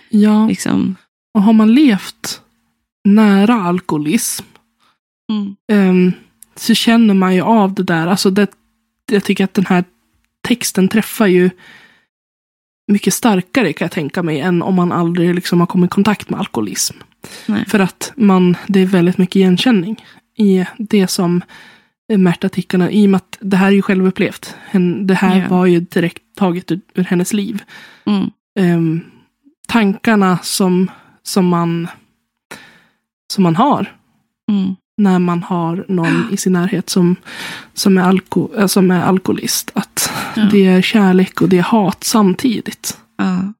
ja. Liksom. Och har man levt nära alkoholism Mm. ehm, så känner man ju av det där. Alltså det, jag tycker att den här texten träffar ju mycket starkare kan jag tänka mig än om man aldrig liksom har kommit i kontakt med alkoholism. Nej. För att man, det är väldigt mycket igenkänning i det som Märta Tikkanen, i och med att det här är ju självupplevt. Det här Ja. var ju direkt taget ur, ur hennes liv. Mm. Ehm, tankarna som, som, man, som man har Mm. När man har någon i sin närhet som, som, är, alko, äh, som är alkoholist. Att Ja. det är kärlek och det är hat samtidigt. Ja.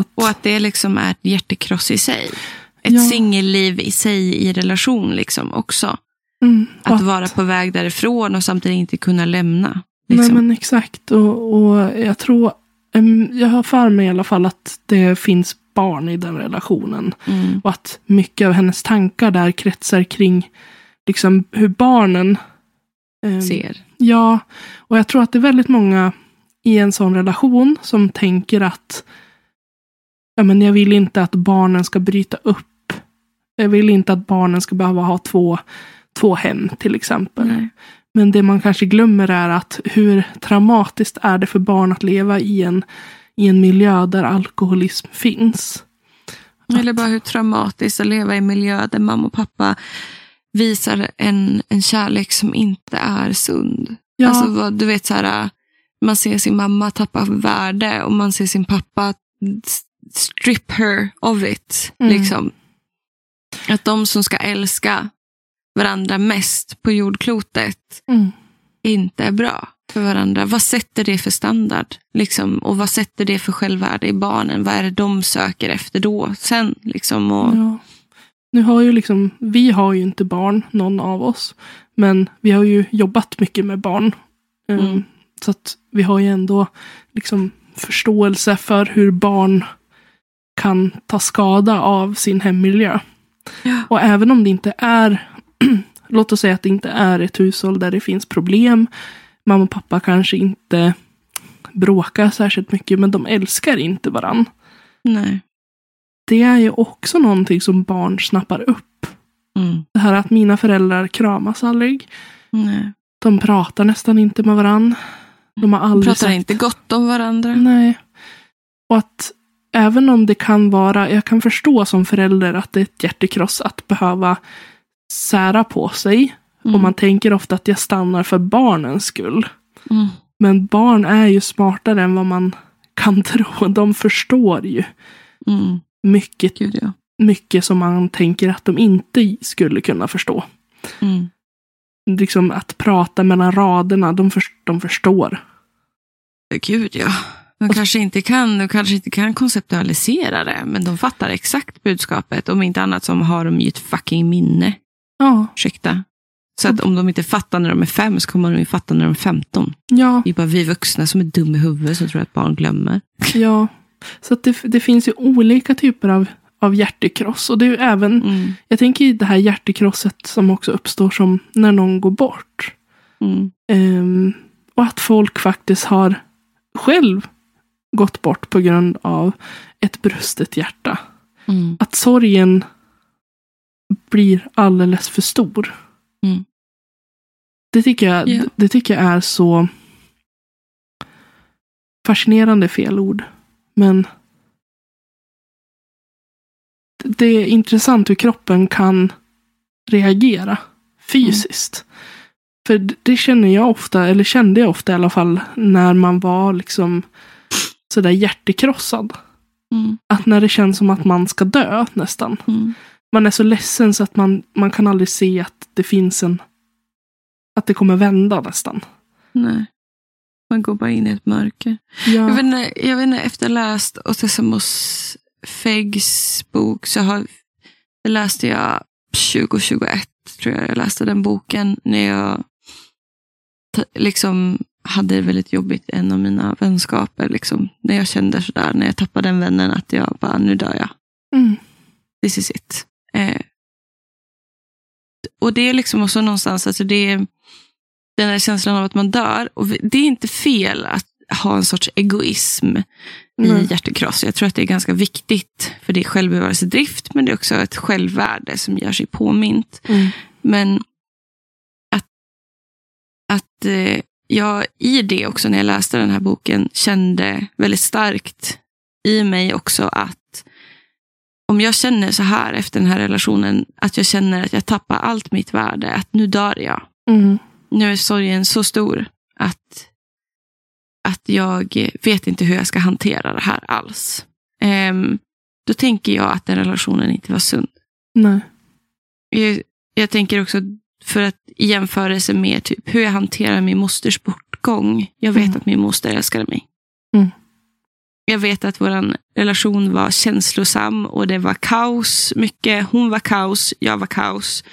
Att, Och att det liksom är ett hjärtekross i sig. Ett Ja. singelliv i sig i relation liksom också. mm, och Att vara på väg därifrån och samtidigt inte kunna lämna. Nej Liksom. men exakt. Och, och jag tror, jag har för mig i alla fall att det finns barn i den relationen. mm. Och att mycket av hennes tankar där kretsar kring liksom hur barnen Ehm, ser. Ja, och jag tror att det är väldigt många i en sån relation som tänker att ja, men jag vill inte att barnen ska bryta upp. Jag vill inte att barnen ska behöva ha två, två hem till exempel. Nej. Men det man kanske glömmer är att hur traumatiskt är det för barn att leva i en, i en miljö där alkoholism finns. Eller bara hur traumatiskt att leva i en miljö där mamma och pappa visar en, en kärlek som inte är sund. Ja, Alltså, du vet så här, man ser sin mamma tappa värde och man ser sin pappa strip her of it. Mm. Liksom. Att de som ska älska varandra mest på jordklotet mm, inte är bra för varandra. Vad sätter det för standard? Liksom? Och vad sätter det för självvärde i barnen? Vad är det de söker efter då? Sen liksom. Och, ja. Nu har ju liksom, vi har ju inte barn, någon av oss. Men vi har ju jobbat mycket med barn. Mm. Så att vi har ju ändå liksom förståelse för hur barn kan ta skada av sin hemmiljö. Ja. Och även om det inte är, låt oss säga att det inte är ett hushåll där det finns problem. Mamma och pappa kanske inte bråkar särskilt mycket, men de älskar inte varann. Nej. Det är ju också någonting som barn snappar upp. Mm. Det här att mina föräldrar kramas aldrig. Nej. De pratar nästan inte med varann. De har De aldrig pratar sagt inte gott om varandra. Nej. Och att även om det kan vara, jag kan förstå som förälder att det är ett hjärtekross att behöva sära på sig. Mm. Och man tänker ofta att jag stannar för barnens skull. Mm. Men barn är ju smartare än vad man kan tro. De förstår ju Mm. mycket, Gud ja. mycket som man tänker att de inte skulle kunna förstå. Mm. Liksom att prata mellan raderna, de, för, de förstår. Gud ja. De kanske, inte kan, de kanske inte kan konceptualisera det, men de fattar exakt budskapet. Om inte annat som har de ju ett fucking minne. Ja, Ursäkta. Så att om de inte fattar när de är fem så kommer de ju fatta när de är femton. ja, Det är bara vi vuxna som är dumma i huvudet som tror att barn glömmer. ja. Så att det, det finns ju olika typer av, av hjärtekross. Och det är ju även, Mm. jag tänker i det här hjärtekrosset som också uppstår som när någon går bort. Mm. Ehm, och att folk faktiskt har själv gått bort på grund av ett brustet hjärta. Mm. Att sorgen blir alldeles för stor. Mm. Det, tycker jag, Ja. det tycker jag är så fascinerande fel ord. Men det är intressant hur kroppen kan reagera fysiskt. För d- det känner jag ofta, eller kände jag ofta i alla fall, när man var liksom sådär hjärtekrossad. Mm. Att när det känns som att man ska dö nästan. Mm. Man är så ledsen så att man, man kan aldrig se att det finns en... Att det kommer vända nästan. Nej. Man går bara in i ett mörker. Ja. Jag vet inte, jag vet inte efter att ha läst Ottesamos Feggs bok så har, det läste jag 2021, tror jag jag läste den boken, när jag liksom hade det väldigt jobbigt i en av mina vänskaper. Liksom, när jag kände sådär, när jag tappade den vännen, att jag bara, nu dör jag. Mm. This is it. Eh, och det är liksom också någonstans, alltså det är den här känslan av att man dör. Och det är inte fel att ha en sorts egoism i Nej. hjärtekross. Jag tror att det är ganska viktigt, för det är självbevarelsedrift, men det är också ett självvärde som gör sig påmint. Mm. Men att, att eh, jag i det också, när jag läste den här boken, kände väldigt starkt i mig också att om jag känner så här efter den här relationen, att jag känner att jag tappar allt mitt värde, att nu dör jag. Mm. Nu är sorgen så stor att, att jag vet inte hur jag ska hantera det här alls. Ehm, då tänker jag att den relationen inte var sund. Nej. Jag, jag tänker också för att i jämförelse med typ hur jag hanterar min mosters bortgång. Jag vet Mm. att min moster älskade mig. Mm. Jag vet att vår relation var känslosam och det var kaos. Mycket. Hon var kaos, jag var kaos.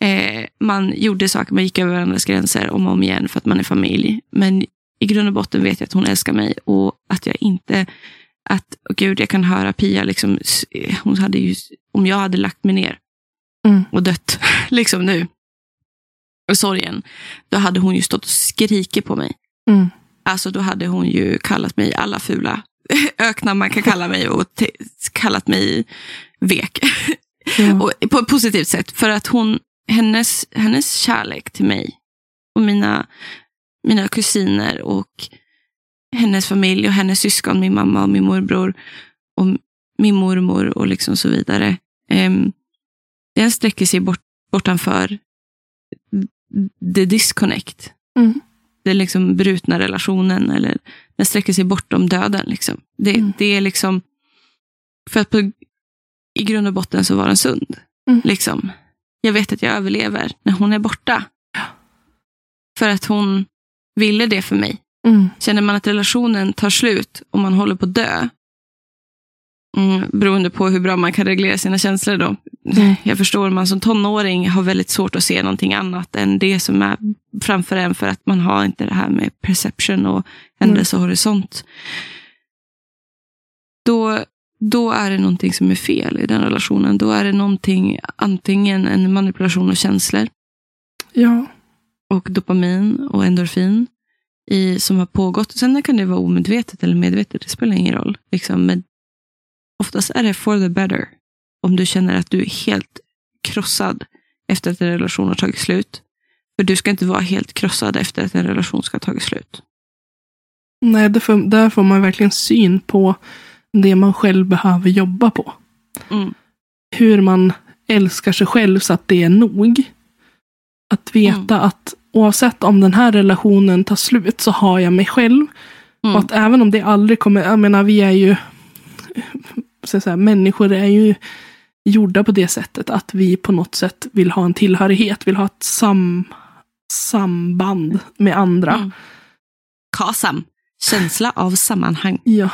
Eh, man gjorde saker, man gick över varandras gränser om och om igen för att man är familj. Men i grund och botten vet jag att hon älskar mig och att jag inte att, oh gud, jag kan höra Pia, liksom, hon hade ju, om jag hade lagt mig ner Mm. och dött, liksom nu. sorgen, då hade hon ju stått och skrikit på mig. Mm. Alltså då hade hon ju kallat mig alla fula öknar man kan kalla mig och kallat mig vek. Ja. och på ett positivt sätt. För att hon, hennes, hennes kärlek till mig och mina, mina kusiner och hennes familj och hennes syskon, min mamma och min morbror och min mormor och liksom så vidare. Um, den sträcker sig bort, bortanför the disconnect. Mm. Den liksom brutna relationen. Eller den sträcker sig bortom döden. Liksom. Det, Mm. det är liksom... För att på, i grund och botten så var den sund. Mm. Liksom. Jag vet att jag överlever när hon är borta. För att hon ville det för mig. Mm. Känner man att relationen tar slut och man håller på att dö, mm, beroende på hur bra man kan reglera sina känslor då. Mm. Jag förstår, man som tonåring har väldigt svårt att se någonting annat än det som är framför en för att man har inte det här med perception och händelsehorisont. Då, då är det någonting som är fel i den relationen. Då är det någonting, antingen en manipulation av känslor Ja. och dopamin och endorfin i, som har pågått. Sen kan det vara omedvetet eller medvetet, det spelar ingen roll. Liksom. Men oftast är det for the better. Om du känner att du är helt krossad efter att en relation har tagit slut. För du ska inte vara helt krossad efter att en relation ska ha tagit slut. Nej, där får, där får man verkligen syn på det man själv behöver jobba på. Mm. Hur man älskar sig själv så att det är nog. Att veta Mm. att oavsett om den här relationen tar slut så har jag mig själv. Mm. Och att även om det aldrig kommer, jag menar vi är ju, så säga, människor är ju gjorda på det sättet att vi på något sätt vill ha en tillhörighet, vill ha ett sam, samband med andra. Mm. KASAM, känsla av sammanhang. Ja.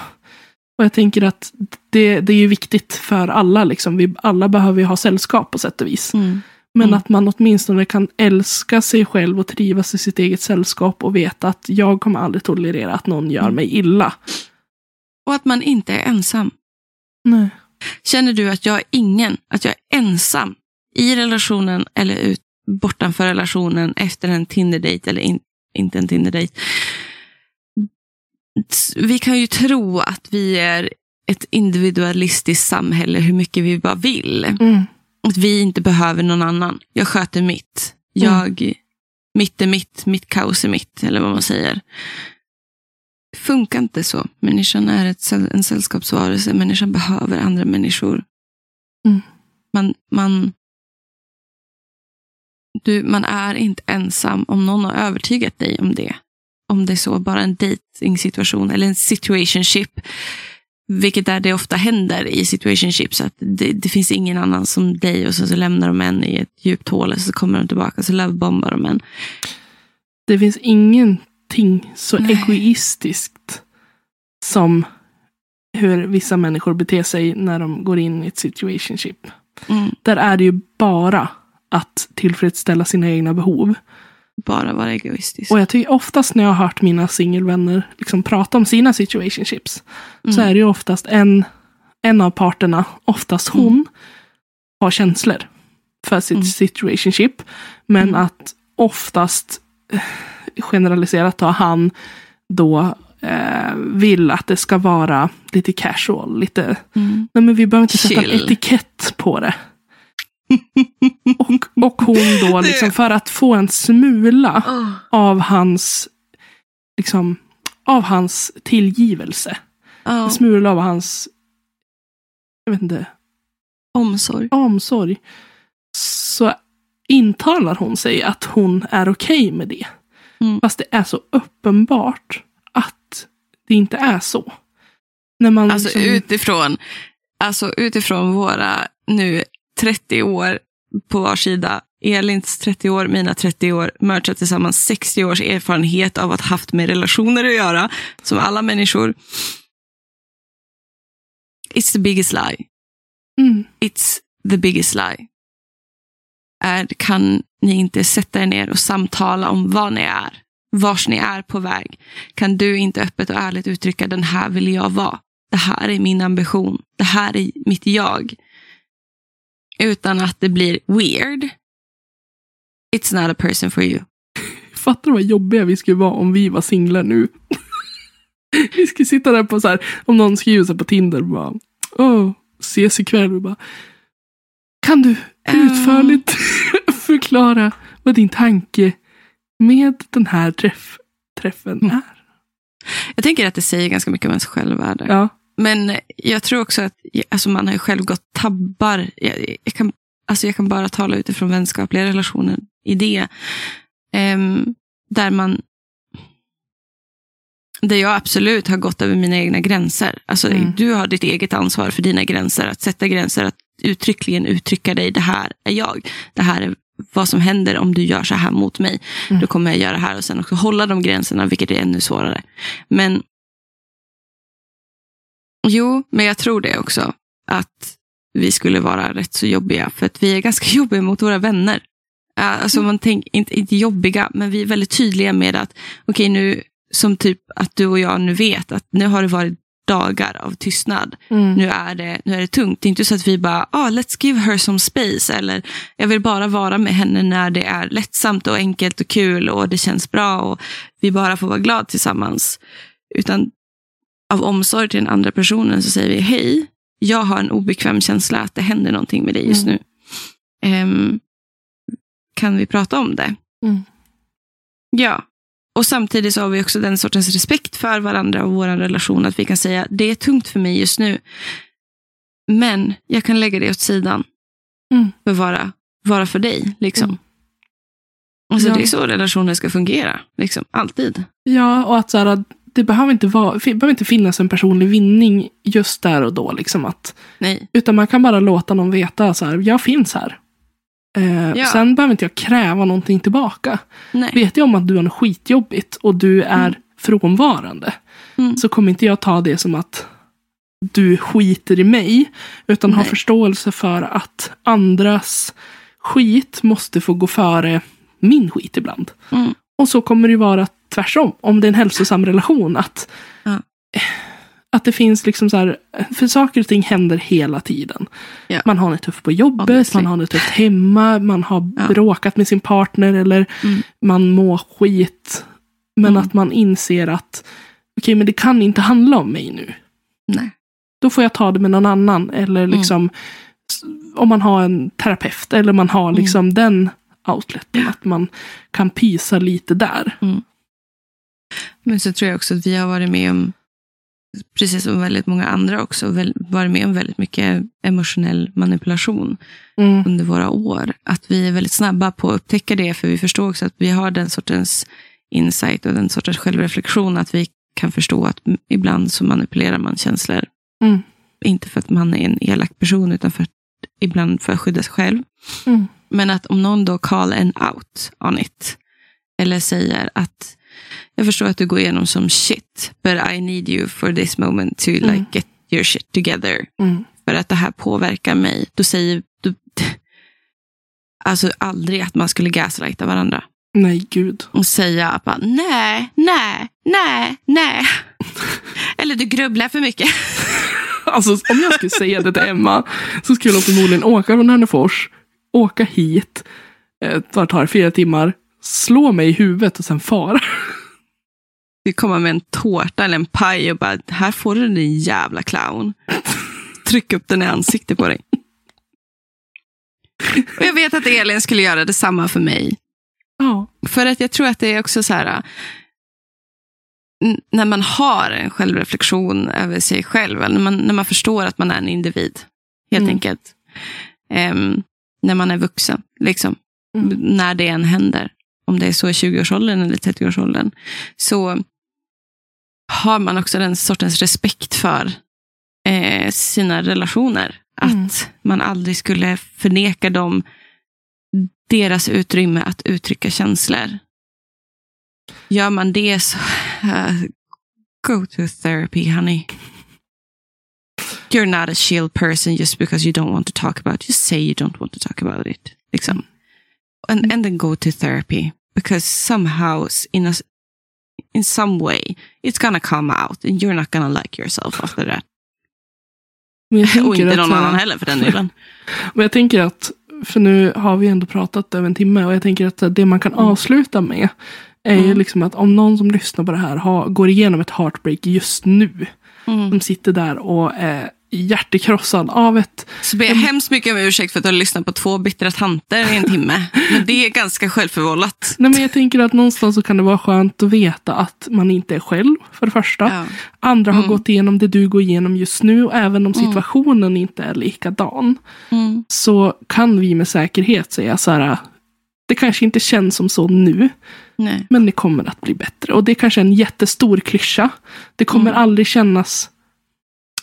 Och jag tänker att det, det är ju viktigt för alla. Liksom. Vi alla behöver ju ha sällskap på sätt och vis. Mm. Men Mm. att man åtminstone kan älska sig själv och trivas i sitt eget sällskap och veta att jag kommer aldrig tolerera att någon gör Mm. mig illa. Och att man inte är ensam. Nej. Känner du att jag är ingen, att jag är ensam i relationen eller ut, bortanför relationen efter en Tinder-date eller in, inte en Tinder-date. Vi kan ju tro att vi är ett individualistiskt samhälle hur mycket vi bara vill. Mm. Att vi inte behöver någon annan. Jag sköter mitt. Jag, Mitt är mitt, mitt kaos är mitt, eller vad man säger. Funkar inte så. Människan är ett, en sällskapsvarelse. Människan behöver andra människor. Mm. Man, man, du, man är inte ensam om någon har övertygat dig om det. Om det är så, bara en dating-situation eller en situationship. Vilket är det ofta händer i situationships. Att det, det finns ingen annan som dig och så, så lämnar de en i ett djupt hål och så kommer de tillbaka och så lovebombar de en. Det finns ingenting så Nej. egoistiskt som hur vissa människor beter sig när de går in i ett situationship. Mm, Där är det ju bara att tillfredsställa sina egna behov. bara vara egoistisk. Och jag tycker oftast när jag har hört mina singelvänner liksom prata om sina situationships så Mm. är det ju oftast en, en av parterna, oftast hon, har känslor för sitt Mm. situationship. Men Mm. att oftast, eh, generaliserat då, han då eh, vill att det ska vara lite casual, lite, Mm. nej men vi behöver inte sätta en Chill. etikett på det. och, och hon då, liksom, för att få en smula Åh. av hans, liksom, av hans tillgivelse. Ja, En smula av hans, jag vet inte, omsorg. omsorg. Så intalar hon sig att hon är okej med det. Mm. Fast det är så uppenbart att det inte är så. När man Alltså liksom, utifrån, alltså utifrån våra nu 30 år på var sida, Elins 30 år, mina 30 år, merchat tillsammans 60 års erfarenhet av att haft med relationer att göra, som alla människor. It's the biggest lie. mm, It's the biggest lie. Är, kan ni inte sätta er ner och samtala om vad ni är? Vars ni är på väg? Kan du inte öppet och ärligt uttrycka den här vill jag vara? Det här är min ambition. Det här är mitt jag. Utan att det blir weird. It's not a person for you. Fattar du vad jobbiga vi skulle vara om vi var singlar nu? vi skulle sitta där på så här, om någon skriver på Tinder och bara, åh, ses ikväll. Och bara, kan du utförligt förklara vad din tanke med den här träff, träffen Mm. är? Jag tänker att det säger ganska mycket om ens självvärde. Ja. Men jag tror också att alltså man har ju själv gått tabbar. Jag, jag, kan, alltså jag kan bara tala utifrån vänskapliga relationer i det. Ehm, där man där jag absolut har gått över mina egna gränser. Alltså, Mm. Du har ditt eget ansvar för dina gränser. Att sätta gränser, att uttryckligen uttrycka dig. Det här är jag. Det här är vad som händer om du gör så här mot mig. Mm. Då kommer jag göra det här och sen också hålla de gränserna, vilket är ännu svårare. Men Jo, men jag tror det också. Att vi skulle vara rätt så jobbiga. För att vi är ganska jobbiga mot våra vänner. Alltså man tänker, inte, inte jobbiga, men vi är väldigt tydliga med att, okej nu, som typ att du och jag nu vet att nu har det varit dagar av tystnad. Mm. Nu är det, nu är det tungt. Det är inte så att vi bara, ah, let's give her some space. Eller jag vill bara vara med henne när det är lättsamt och enkelt och kul och det känns bra och vi bara får vara glada tillsammans. Utan av omsorg till den andra personen så säger vi, hej, jag har en obekväm känsla att det händer någonting med dig just Mm. nu. Ehm, kan vi prata om det? Mm. Ja. Och samtidigt så har vi också den sortens respekt för varandra och vår relation. Att vi kan säga, det är tungt för mig just nu. Men jag kan lägga det åt sidan. Mm. För vara, vara för dig. Liksom. Mm. Alltså, Ja. Det är så relationer ska fungera. Liksom. Alltid. Ja, och att så här, det behöver inte, vara, behöver inte finnas en personlig vinning just där och då. Liksom att, Nej. utan man kan bara låta någon veta så här, jag finns här. Eh, Ja. Sen behöver inte jag kräva någonting tillbaka. Nej. Vet jag om att du har något skitjobbigt och du är frånvarande. Mm. Så kommer inte jag ta det som att du skiter i mig. Utan ha Nej. förståelse för att andras skit måste få gå före min skit ibland. Mm. Och så kommer det vara tvärsom. Om det är en hälsosam relation. Att, Ja. Att det finns liksom så här. För saker och ting händer hela tiden. Ja. Man har det tufft på jobbet, Obviously. man har det tufft hemma, man har Ja. bråkat med sin partner eller Mm. man mår skit. Men Mm. att man inser att okej, men det kan inte handla om mig nu. Nej. Då får jag ta det med någon annan. Eller Mm. liksom s- om man har en terapeut. Eller man har Mm. liksom den outleten. Att man kan pysa lite där. Men så tror jag också att vi har varit med om, precis som väldigt många andra också, varit med om väldigt mycket emotionell manipulation Mm. under våra år. Att vi är väldigt snabba på att upptäcka det, för vi förstår också att vi har den sortens insight och den sortens självreflektion, att vi kan förstå att ibland så manipulerar man känslor. Mm. Inte för att man är en elak person, utan för att, ibland för att skydda sig själv. Mm. Men att om någon då call en out on it, eller säger att jag förstår att du går igenom som shit, but I need you for this moment to Mm. like get your shit together. Mm. För att det här påverkar mig. Då säger du, alltså aldrig att man skulle gaslighta varandra. Nej, gud. Och säga att bara, nej, nej, nej, nej. Eller du grubblar för mycket. Alltså om jag skulle säga det till Emma så skulle hon förmodligen åka från Hörnefors, åka hit, eh, vad tar det, fyra timmar, slå mig i huvudet och sen fara. Du kommer med en tårta eller en paj och bara, här får du din jävla clown. Tryck upp den i ansiktet på dig. Och jag vet att Elin skulle göra detsamma för mig. Ja. För att jag tror att det är också så här, när man har en självreflektion över sig själv, när man, när man förstår att man är en individ, helt Mm. enkelt. Em, när man är vuxen, liksom. Mm. När det än händer. Om det är så i 20-årsåldern eller 30-årsåldern. Så har man också den sortens respekt för eh, sina relationer. Att Mm. man aldrig skulle förneka dem deras utrymme att uttrycka känslor. Gör man det så uh, go to therapy honey. You're not a chill person just because you don't want to talk about it. Just say you don't want to talk about it. Liksom. And, and then go to therapy. Because somehow, in, a, in some way, it's gonna come out and you're not gonna like yourself after that. Och inte någon annan heller för den delen. Men jag tänker att för nu har vi ändå pratat över en timme och jag tänker att det man kan Mm. avsluta med är ju Mm. liksom att om någon som lyssnar på det här har, går igenom ett heartbreak just nu. Mm. De sitter där och är hjärtekrossad av ett Så ber jag hemskt mycket om ursäkt för att du har lyssnat på två bittra tanter i en timme. Men det är ganska självförvållat. Nej, men jag tänker att någonstans så kan det vara skönt att veta att man inte är själv, för det första. Ja. Andra har Mm. gått igenom det du går igenom just nu, och även om Mm. situationen inte är likadan, Mm. så kan vi med säkerhet säga så här, det kanske inte känns som så nu, Nej. men det kommer att bli bättre. Och det kanske är en jättestor klyscha. Det kommer Mm. aldrig kännas...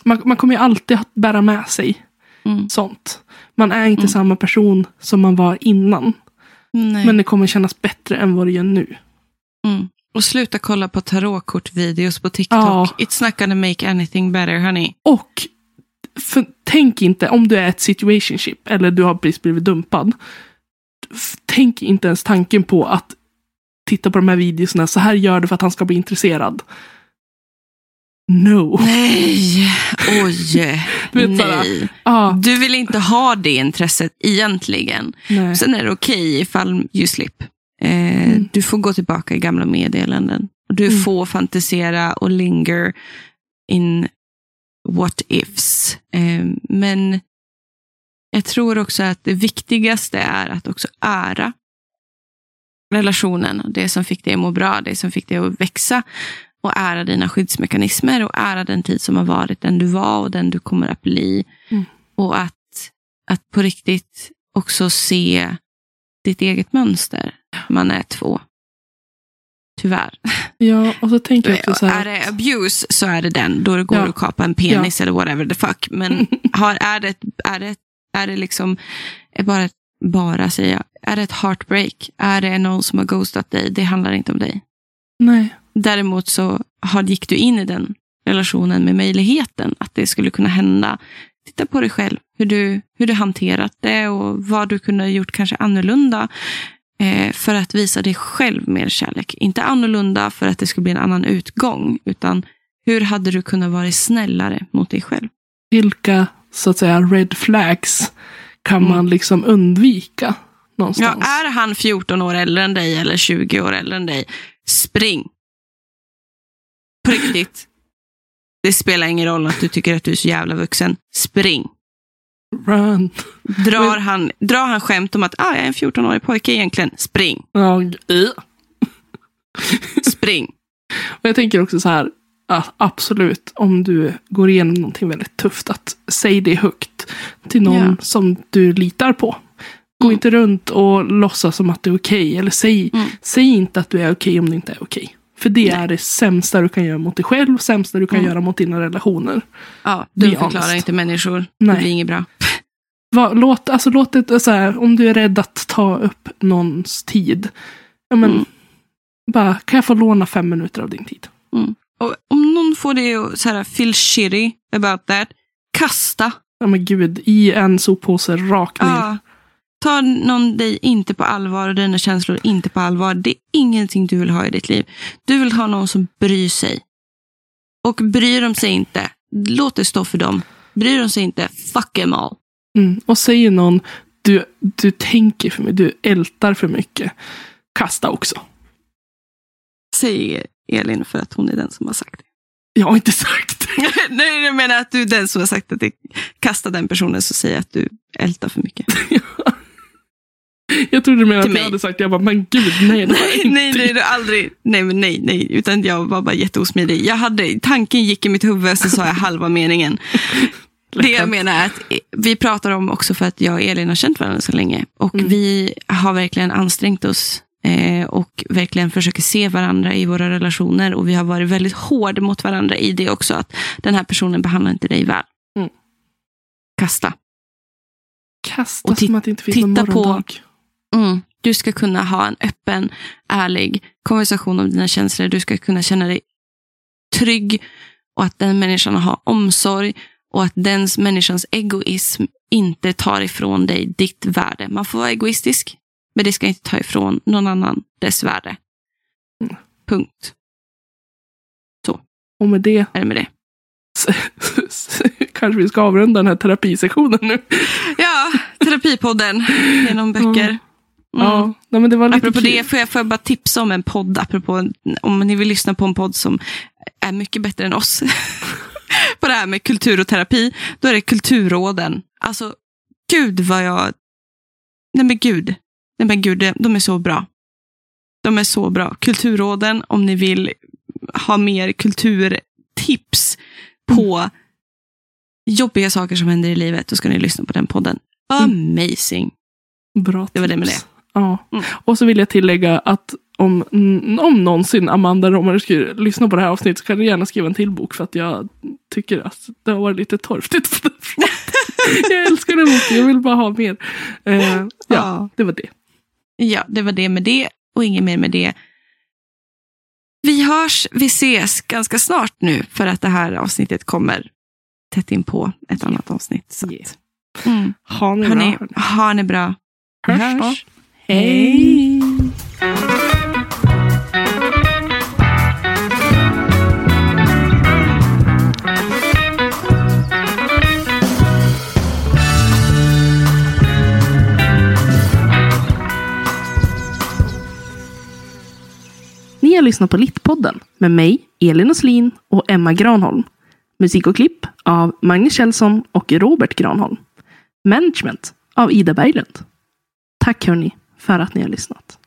Man, man kommer ju alltid att bära med sig Mm. sånt. Man är inte Mm. samma person som man var innan. Nej. Men det kommer kännas bättre än vad det gör nu. Mm. Och sluta kolla på tarotkortvideos på TikTok. Ja. It's not gonna make anything better honey. Och för, tänk inte, om du är ett situationship eller du har precis blivit dumpad. Tänk inte ens tanken på att titta på de här videorna. Så här gör du för att han ska bli intresserad. No. Nej, oj, nej. Ah, Du vill inte ha det intresset egentligen. nej. Sen är det okej ifall you slip. Eh, Mm. Du får gå tillbaka i gamla meddelanden. Du Mm. får fantisera och linger in what ifs. Eh, men jag tror också att det viktigaste är att också ära relationen. Det som fick dig att må bra, det som fick dig att växa. Och ära dina skyddsmekanismer och ära den tid som har varit, den du var och den du kommer att bli. Mm. Och att, att på riktigt också se ditt eget mönster. Man är två. Tyvärr. Ja, och så tänker jag också så Är här. det abuse så är det den. Då det går Ja. att kapa en penis eller whatever the fuck. Men har, är, det, är, det, är det liksom, är bara, bara säger jag, är det ett heartbreak? Är det någon som har ghostat dig? Det handlar inte om dig. Nej. Däremot så har, gick du in i den relationen med möjligheten att det skulle kunna hända. Titta på dig själv, hur du, hur du hanterat det och vad du kunde ha gjort kanske annorlunda eh, för att visa dig själv mer kärlek. Inte annorlunda för att det skulle bli en annan utgång, utan hur hade du kunnat vara snällare mot dig själv? Vilka, så att säga, red flags kan Mm. man liksom undvika Ja, någonstans? är han 14 år äldre än dig eller 20 år äldre än dig, spring. På riktigt. Det spelar ingen roll att du tycker att du är så jävla vuxen. Spring. Run. Drar han, drar han skämt om att ah, jag är en 14-årig pojke egentligen, spring. Ja. Spring. Och jag tänker också så här, att absolut, om du går igenom någonting väldigt tufft, att säg det högt till någon Ja. som du litar på. Gå Mm. inte runt och låtsas som att du är okej. Eller säg, Mm. säg inte att du är okej om du inte är okej. För det Nej. är det sämsta du kan göra mot dig själv, sämsta du kan Mm. göra mot dina relationer. Ja, du förklarar honest. inte människor. Nej. Det blir inget bra. Va, låt, alltså, låt det, så här, om du är rädd att ta upp någons tid. Ja, men, Mm. bara, kan jag få låna fem minuter av din tid? Och om någon får dig att så här, feel shitty about that, kasta. Ja men gud, i en soppåse rakt ner. Ja. Ta någon dig inte på allvar och dina känslor inte på allvar. Det är ingenting du vill ha i ditt liv. Du vill ha någon som bryr sig. Och bryr de sig inte, låt det stå för dem. Bryr de sig inte, fuck them all. Mm. Och säger någon, du, du tänker för mycket, du ältar för mycket. Kasta också. Säger Elin för att hon är den som har sagt det. Jag har inte sagt det. Nej, jag menar att du är den som har sagt att det. Kasta den personen så säger att du ältar för mycket. Jag trodde du menade att jag hade sagt, jag bara, men gud, nej det Nej, inte. nej, nej, det aldrig. Nej, men nej, nej. Utan jag var bara jätteosmidig. Jag hade, tanken gick i mitt huvud, så sa jag halva meningen. Det jag menar är att vi pratar om också för att jag och Elin har känt varandra så länge. Och Mm. vi har verkligen ansträngt oss eh, och verkligen försöker se varandra i våra relationer. Och vi har varit väldigt hård mot varandra i det också. Att den här personen behandlar inte dig väl. Mm. Kasta. Kasta Och som att det inte finns någon titta på- morgondag. Mm. Du ska kunna ha en öppen, ärlig konversation om dina känslor. Du ska kunna känna dig trygg och att den människan har omsorg och att den människans egoism inte tar ifrån dig ditt värde. Man får vara egoistisk, men det ska inte ta ifrån någon annan dess värde. Mm. Punkt. Och med det Är det med det? kanske vi ska avrunda den här terapisektionen nu. Ja, terapi Terapipodden genom böcker. Mm. Ja, nej, men det var lite Apropå kul. det får jag, får jag bara tipsa om en podd, apropå om ni vill lyssna på en podd som är mycket bättre än oss. på det här med kultur och terapi, då är det Kulturråden. Alltså, gud vad jag... Nej men gud. Nej men gud, de- är så bra. De är så bra. Kulturråden, om ni vill ha mer kulturtips på jobbiga saker som händer i livet, då ska ni lyssna på den podden. Amazing. Bra Det var det med tips. Ja. Mm. Och så vill jag tillägga att om, om någonsin Amanda Romare skulle lyssna på det här avsnittet så kan du gärna skriva en till bok för att jag tycker att det har varit lite torftigt på den fronten. Jag älskar den boken, jag vill bara ha mer. Eh, ja, Ja. det var det. Ja, det var det med det och inget mer med det. Vi hörs, vi ses ganska snart nu för att det här avsnittet kommer tätt in på ett annat avsnitt. Så Yeah. mm. Ha Hörni, bra. ha det bra. Hörs hörs. Hej! Ni har lyssnat på Littpodden med mig, Elin Oslin och Emma Granholm. Musik och klipp av Magnus Kjellson och Robert Granholm. Management av Ida Berglund. Tack hörni för att ni har lyssnat.